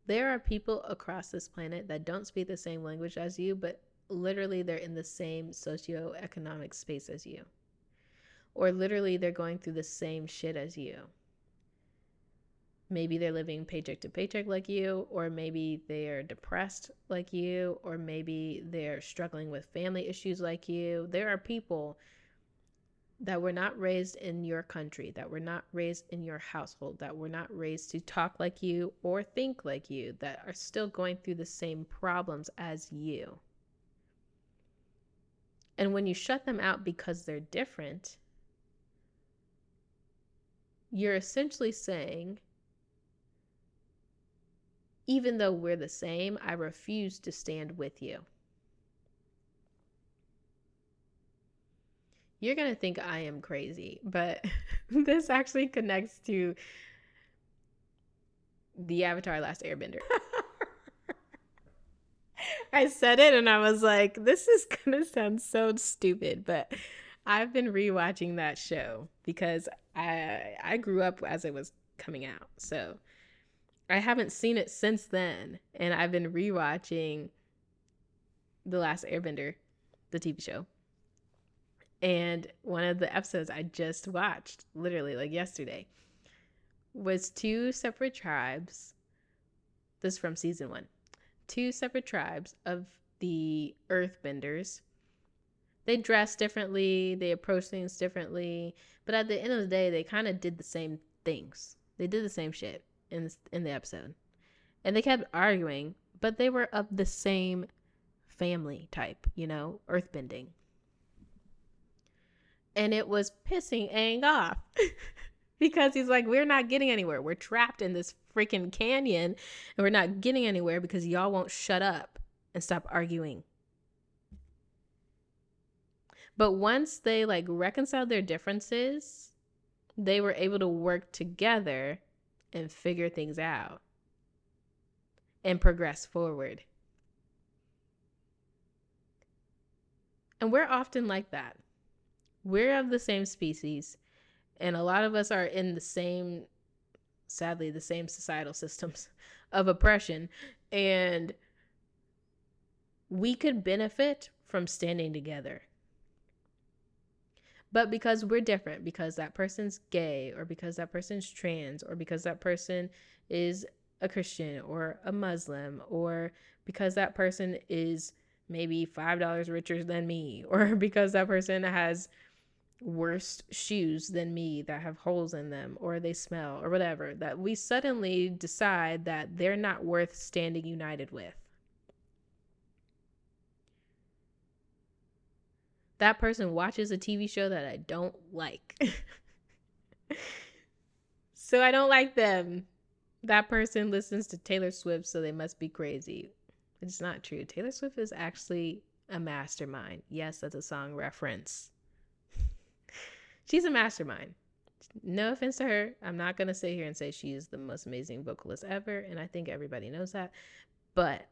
There are people across this planet that don't speak the same language as you but literally they're in the same socioeconomic space as you. Or literally they're going through the same shit as you. Maybe they're living paycheck to paycheck like you, or maybe they're depressed like you, or maybe they're struggling with family issues like you. There are people that were not raised in your country, that were not raised in your household, that were not raised to talk like you or think like you, that are still going through the same problems as you. And when you shut them out because they're different, you're essentially saying, even though we're the same, I refuse to stand with you. You're going to think I am crazy, but this actually connects to the Avatar Last Airbender. I said it and I was like, this is going to sound so stupid, but I've been rewatching that show because I I grew up as it was coming out. So I haven't seen it since then and I've been rewatching The Last Airbender, the TV show. And one of the episodes I just watched, literally like yesterday, was two separate tribes. This is from season one. Two separate tribes of the earthbenders. They dress differently, they approach things differently, but at the end of the day, they kind of did the same things. They did the same shit in in the episode. And they kept arguing, but they were of the same family type, you know, earthbending. And it was pissing Aang off. because he's like, we're not getting anywhere. We're trapped in this freaking canyon and we're not getting anywhere because y'all won't shut up and stop arguing. But once they like reconciled their differences, they were able to work together and figure things out and progress forward. And we're often like that. We're of the same species and a lot of us are in the same sadly the same societal systems of oppression. And we could benefit from standing together. But because we're different because that person's gay or because that person's trans or because that person is a christian or a muslim or because that person is maybe $5 richer than me or because that person has worse shoes than me that have holes in them or they smell or whatever, that we suddenly decide that they're not worth standing united with. That person watches a TV show that I don't like. so I don't like them. That person listens to Taylor Swift, so they must be crazy. It's not true. Taylor Swift is actually a mastermind. Yes, that's a song reference she's a mastermind. No offense to her. I'm not going to sit here and say she is the most amazing vocalist ever. And I think everybody knows that. But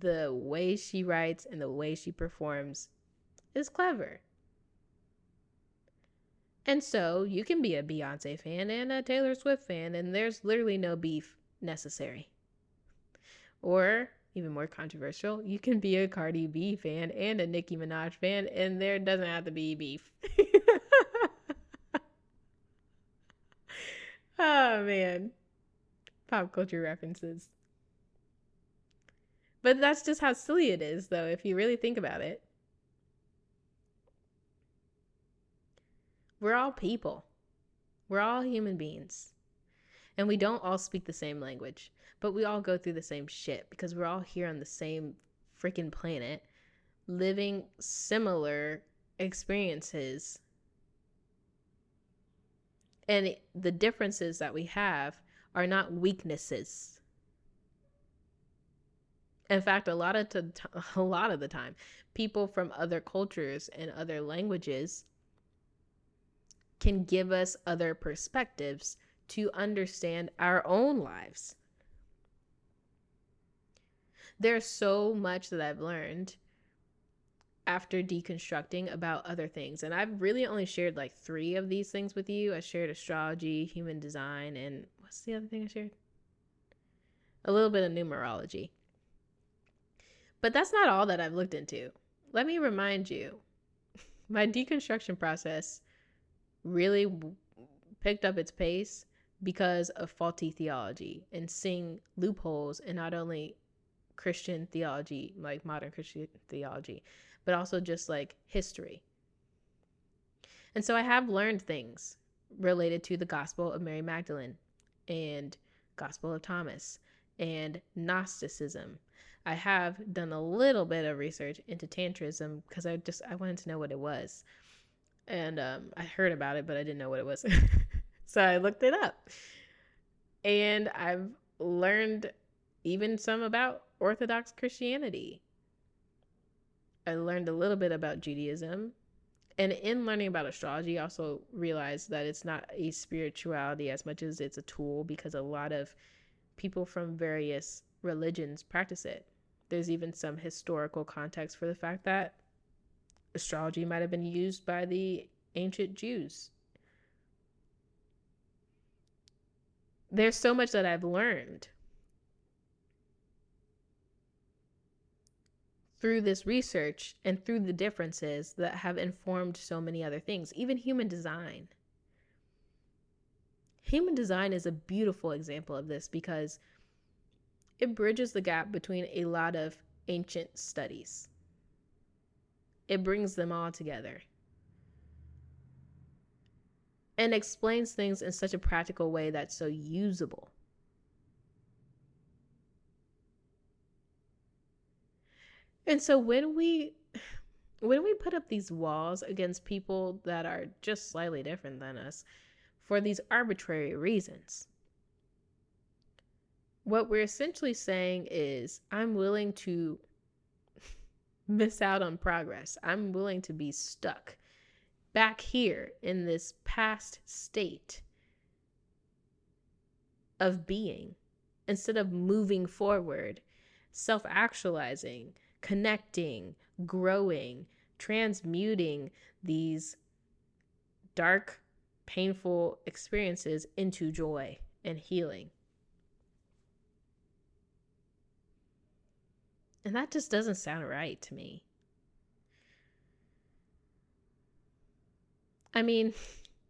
the way she writes and the way she performs is clever. And so you can be a Beyonce fan and a Taylor Swift fan, and there's literally no beef necessary. Or, even more controversial, you can be a Cardi B fan and a Nicki Minaj fan, and there doesn't have to be beef. Oh man. Pop culture references. But that's just how silly it is, though, if you really think about it. We're all people, we're all human beings. And we don't all speak the same language, but we all go through the same shit because we're all here on the same freaking planet living similar experiences and the differences that we have are not weaknesses. In fact, a lot of t- a lot of the time, people from other cultures and other languages can give us other perspectives to understand our own lives. There's so much that I've learned after deconstructing about other things. And I've really only shared like three of these things with you. I shared astrology, human design, and what's the other thing I shared? A little bit of numerology. But that's not all that I've looked into. Let me remind you my deconstruction process really picked up its pace because of faulty theology and seeing loopholes in not only Christian theology, like modern Christian theology, but also just like history. And so I have learned things related to the Gospel of Mary Magdalene and Gospel of Thomas and Gnosticism. I have done a little bit of research into tantrism because I just I wanted to know what it was. And um, I heard about it, but I didn't know what it was. so I looked it up. And I've learned even some about Orthodox Christianity. I learned a little bit about Judaism. And in learning about astrology, I also realized that it's not a spirituality as much as it's a tool because a lot of people from various religions practice it. There's even some historical context for the fact that astrology might have been used by the ancient Jews. There's so much that I've learned through this research and through the differences that have informed so many other things, even human design. Human design is a beautiful example of this because it bridges the gap between a lot of ancient studies. It brings them all together and explains things in such a practical way that's so usable. And so when we when we put up these walls against people that are just slightly different than us for these arbitrary reasons, what we're essentially saying is I'm willing to miss out on progress. I'm willing to be stuck back here in this past state of being instead of moving forward, self actualizing, connecting, growing, transmuting these dark, painful experiences into joy and healing. And that just doesn't sound right to me. I mean,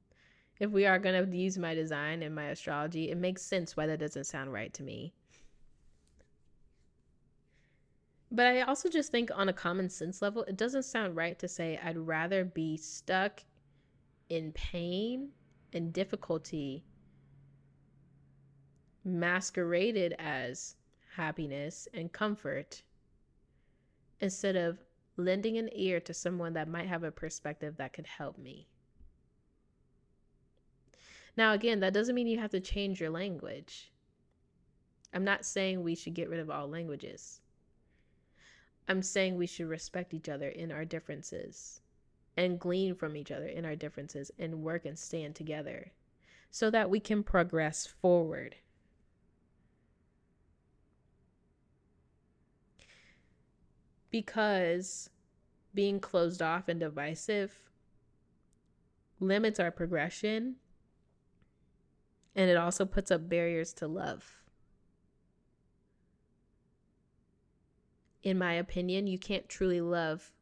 if we are going to use my design and my astrology, it makes sense why that doesn't sound right to me. But I also just think on a common sense level, it doesn't sound right to say I'd rather be stuck in pain and difficulty masqueraded as happiness and comfort instead of lending an ear to someone that might have a perspective that could help me. Now, again, that doesn't mean you have to change your language. I'm not saying we should get rid of all languages. I'm saying we should respect each other in our differences and glean from each other in our differences and work and stand together so that we can progress forward. because being closed off and divisive limits our progression and it also puts up barriers to love. In my opinion, you can't truly love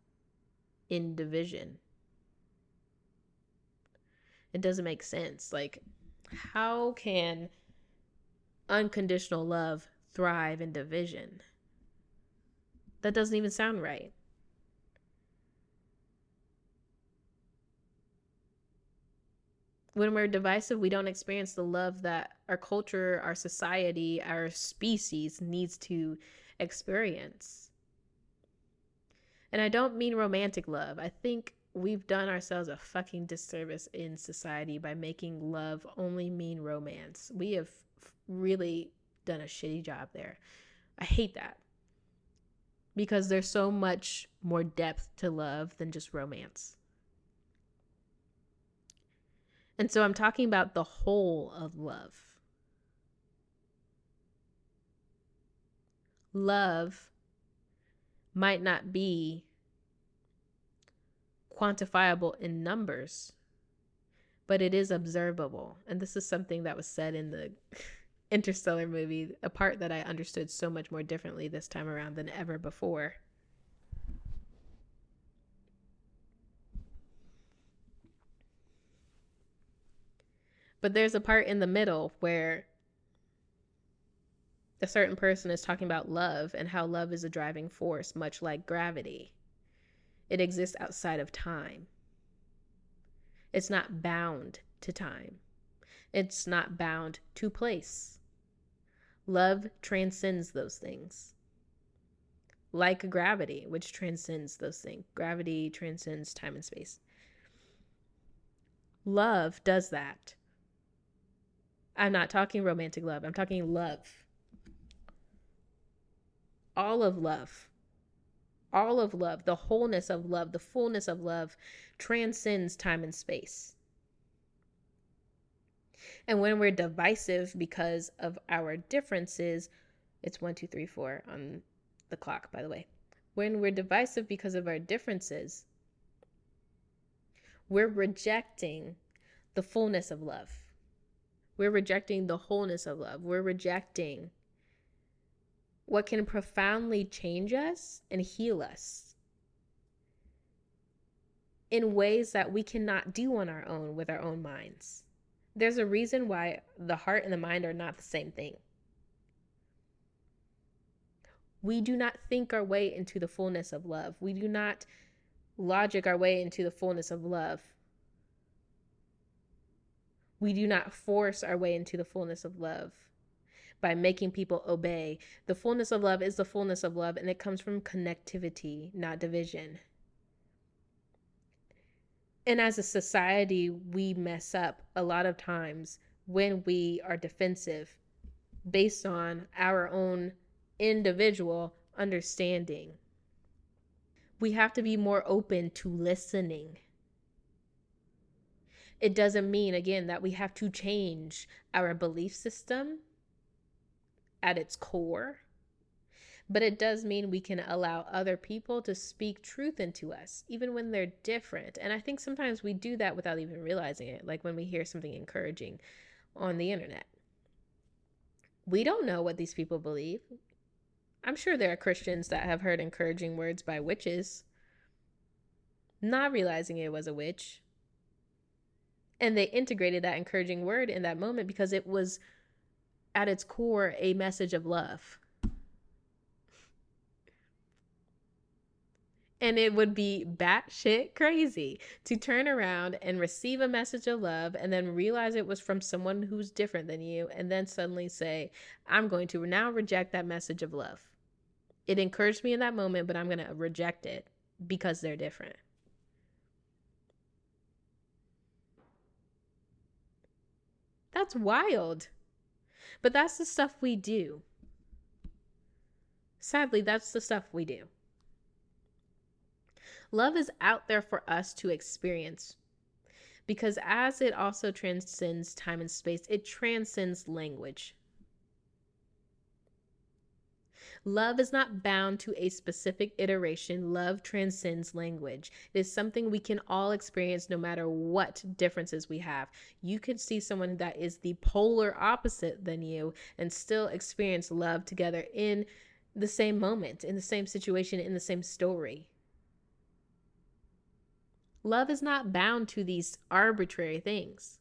in division. It doesn't make sense. Like, how can unconditional love thrive in division? That doesn't even sound right. When we're divisive, we don't experience the love that our culture, our society, our species needs to experience. And I don't mean romantic love. I think we've done ourselves a fucking disservice in society by making love only mean romance. We have really done a shitty job there. I hate that because there's so much more depth to love than just romance. And so I'm talking about the whole of love. Love might not be quantifiable in numbers, but it is observable. And this is something that was said in the Interstellar movie, a part that I understood so much more differently this time around than ever before. But there's a part in the middle where a certain person is talking about love and how love is a driving force, much like gravity. It exists outside of time, it's not bound to time, it's not bound to place. Love transcends those things. Like gravity, which transcends those things. Gravity transcends time and space. Love does that. I'm not talking romantic love, I'm talking love. All of love. All of love, the wholeness of love, the fullness of love transcends time and space. And when we're divisive because of our differences, it's one, two, three, four on the clock, by the way. When we're divisive because of our differences, we're rejecting the fullness of love. We're rejecting the wholeness of love. We're rejecting what can profoundly change us and heal us in ways that we cannot do on our own with our own minds. There's a reason why the heart and the mind are not the same thing. We do not think our way into the fullness of love. We do not logic our way into the fullness of love. We do not force our way into the fullness of love by making people obey. The fullness of love is the fullness of love, and it comes from connectivity, not division. And as a society, we mess up a lot of times when we are defensive based on our own individual understanding. We have to be more open to listening. It doesn't mean, again, that we have to change our belief system at its core but it does mean we can allow other people to speak truth into us, even when they're different. And I think sometimes we do that without even realizing it, like when we hear something encouraging on the internet. We don't know what these people believe. I'm sure there are Christians that have heard encouraging words by witches, not realizing it was a witch. And they integrated that encouraging word in that moment because it was at its core a message of love. And it would be batshit crazy to turn around and receive a message of love and then realize it was from someone who's different than you, and then suddenly say, I'm going to now reject that message of love. It encouraged me in that moment, but I'm going to reject it because they're different. That's wild. But that's the stuff we do. Sadly, that's the stuff we do. Love is out there for us to experience because as it also transcends time and space, it transcends language. Love is not bound to a specific iteration. Love transcends language. It is something we can all experience no matter what differences we have. You could see someone that is the polar opposite than you and still experience love together in the same moment, in the same situation, in the same story. Love is not bound to these arbitrary things.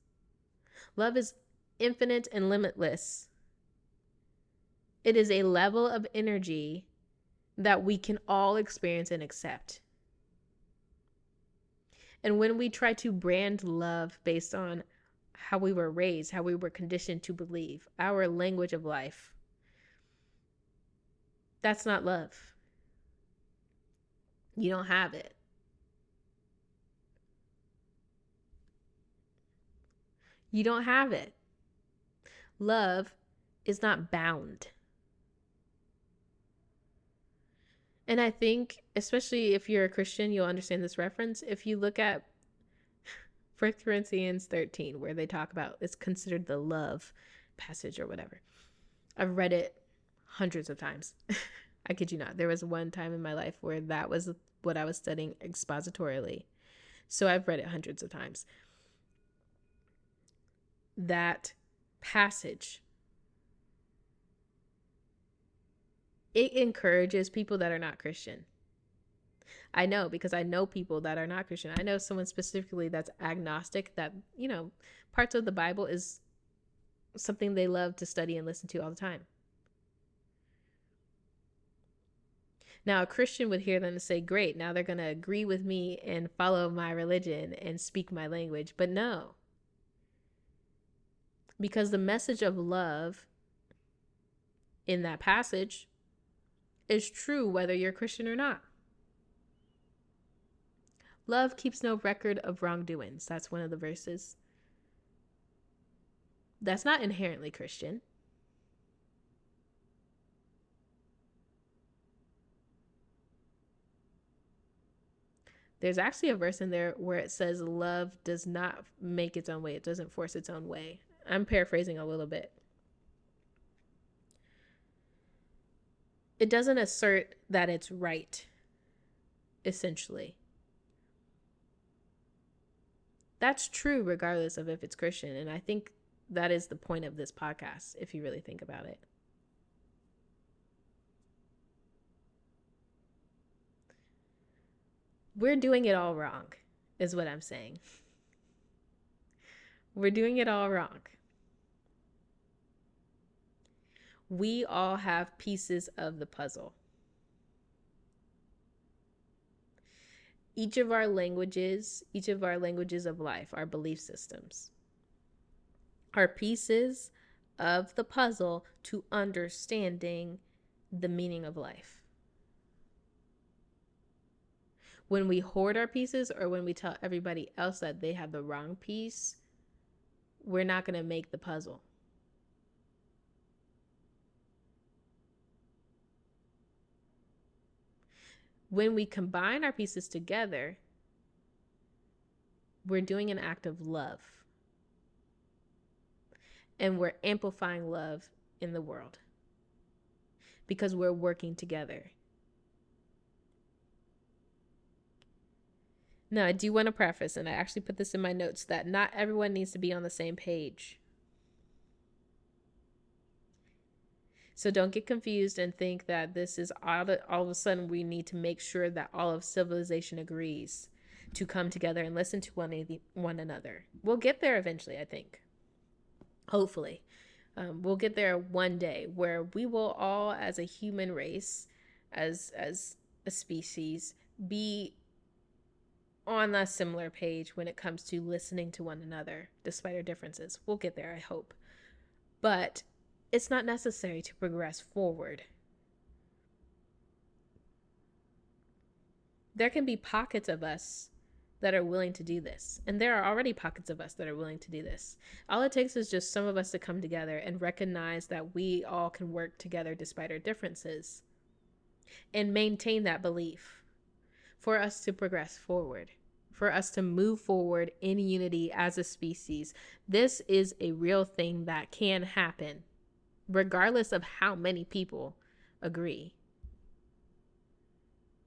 Love is infinite and limitless. It is a level of energy that we can all experience and accept. And when we try to brand love based on how we were raised, how we were conditioned to believe, our language of life, that's not love. You don't have it. You don't have it. Love is not bound. And I think, especially if you're a Christian, you'll understand this reference. If you look at 1 Corinthians 13, where they talk about it's considered the love passage or whatever. I've read it hundreds of times. I kid you not. There was one time in my life where that was what I was studying expositorily. So I've read it hundreds of times that passage, it encourages people that are not Christian. I know because I know people that are not Christian. I know someone specifically that's agnostic that, you know, parts of the Bible is something they love to study and listen to all the time. Now, a Christian would hear them and say, Great, now they're going to agree with me and follow my religion and speak my language. But no, because the message of love in that passage is true whether you're Christian or not. Love keeps no record of wrongdoings. That's one of the verses. That's not inherently Christian. There's actually a verse in there where it says love does not make its own way, it doesn't force its own way. I'm paraphrasing a little bit. It doesn't assert that it's right, essentially. That's true regardless of if it's Christian. And I think that is the point of this podcast, if you really think about it. We're doing it all wrong, is what I'm saying. We're doing it all wrong. We all have pieces of the puzzle. Each of our languages, each of our languages of life, our belief systems, are pieces of the puzzle to understanding the meaning of life when we hoard our pieces or when we tell everybody else that they have the wrong piece, we're not going to make the puzzle. When we combine our pieces together, we're doing an act of love. And we're amplifying love in the world because we're working together. Now, I do want to preface, and I actually put this in my notes, that not everyone needs to be on the same page. So don't get confused and think that this is all, all of a sudden we need to make sure that all of civilization agrees to come together and listen to one, one another. We'll get there eventually, I think. Hopefully. Um, we'll get there one day where we will all, as a human race, as as a species, be on a similar page when it comes to listening to one another, despite our differences. We'll get there, I hope. But it's not necessary to progress forward. There can be pockets of us that are willing to do this. And there are already pockets of us that are willing to do this. All it takes is just some of us to come together and recognize that we all can work together despite our differences and maintain that belief for us to progress forward, for us to move forward in unity as a species. This is a real thing that can happen, regardless of how many people agree.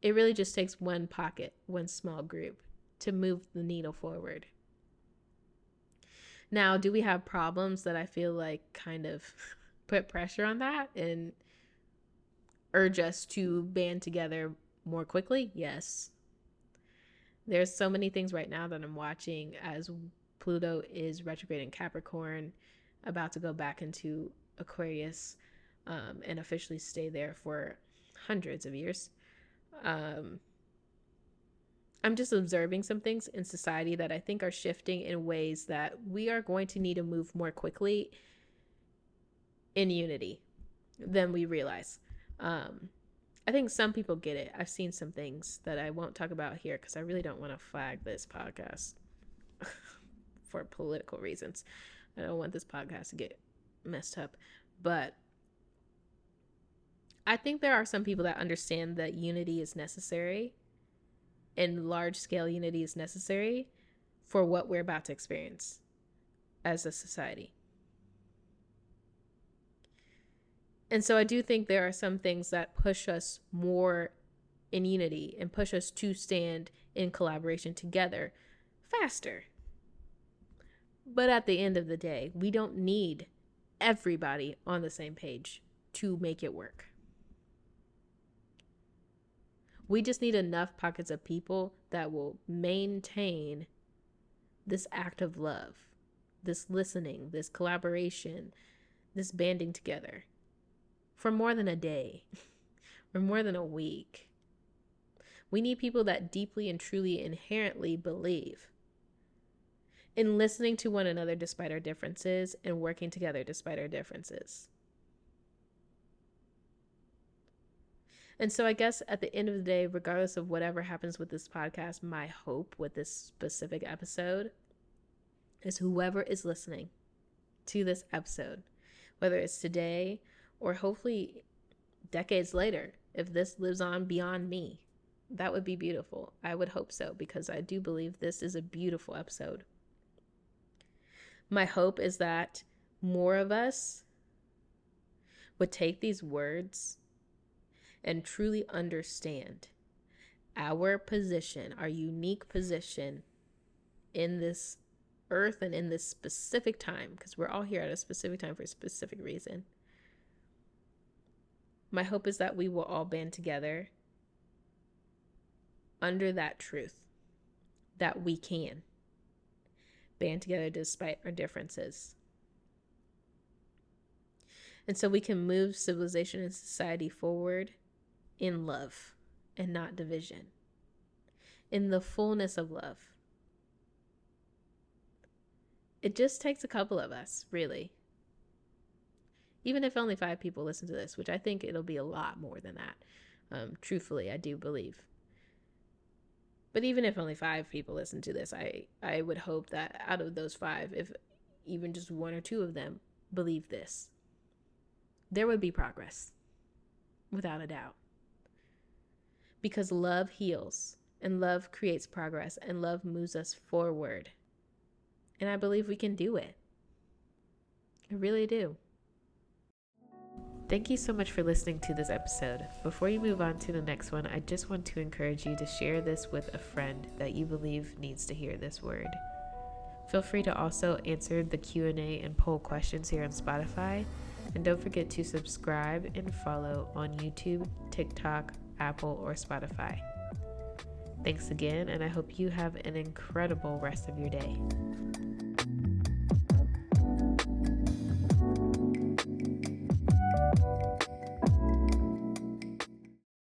It really just takes one pocket, one small group to move the needle forward. Now, do we have problems that I feel like kind of put pressure on that and urge us to band together more quickly? Yes. There's so many things right now that I'm watching as Pluto is retrograde in Capricorn, about to go back into Aquarius um, and officially stay there for hundreds of years. Um, I'm just observing some things in society that I think are shifting in ways that we are going to need to move more quickly in unity than we realize. Um, I think some people get it. I've seen some things that I won't talk about here because I really don't want to flag this podcast for political reasons. I don't want this podcast to get messed up. But I think there are some people that understand that unity is necessary and large scale unity is necessary for what we're about to experience as a society. And so I do think there are some things that push us more in unity and push us to stand in collaboration together faster. But at the end of the day, we don't need everybody on the same page to make it work. We just need enough pockets of people that will maintain this act of love, this listening, this collaboration, this banding together for more than a day, for more than a week. We need people that deeply and truly inherently believe in listening to one another despite our differences and working together despite our differences. And so, I guess at the end of the day, regardless of whatever happens with this podcast, my hope with this specific episode is whoever is listening, to this episode, whether it's today or hopefully decades later, if this lives on beyond me. That would be beautiful. I would hope so because I do believe this is a beautiful episode. My hope is that more of us would take these words and truly understand our position, our unique position in this earth and in this specific time, because we're all here at a specific time for a specific reason. My hope is that we will all band together under that truth that we can band together despite our differences. And so we can move civilization and society forward in love and not division, in the fullness of love. It just takes a couple of us, really. Even if only five people listen to this, which I think it'll be a lot more than that. Um, truthfully, I do believe. But even if only five people listen to this, I, I would hope that out of those five, if even just one or two of them believe this, there would be progress, without a doubt. Because love heals, and love creates progress, and love moves us forward. And I believe we can do it. I really do. Thank you so much for listening to this episode. Before you move on to the next one, I just want to encourage you to share this with a friend that you believe needs to hear this word. Feel free to also answer the Q&A and poll questions here on Spotify and don't forget to subscribe and follow on YouTube, TikTok, Apple, or Spotify. Thanks again, and I hope you have an incredible rest of your day.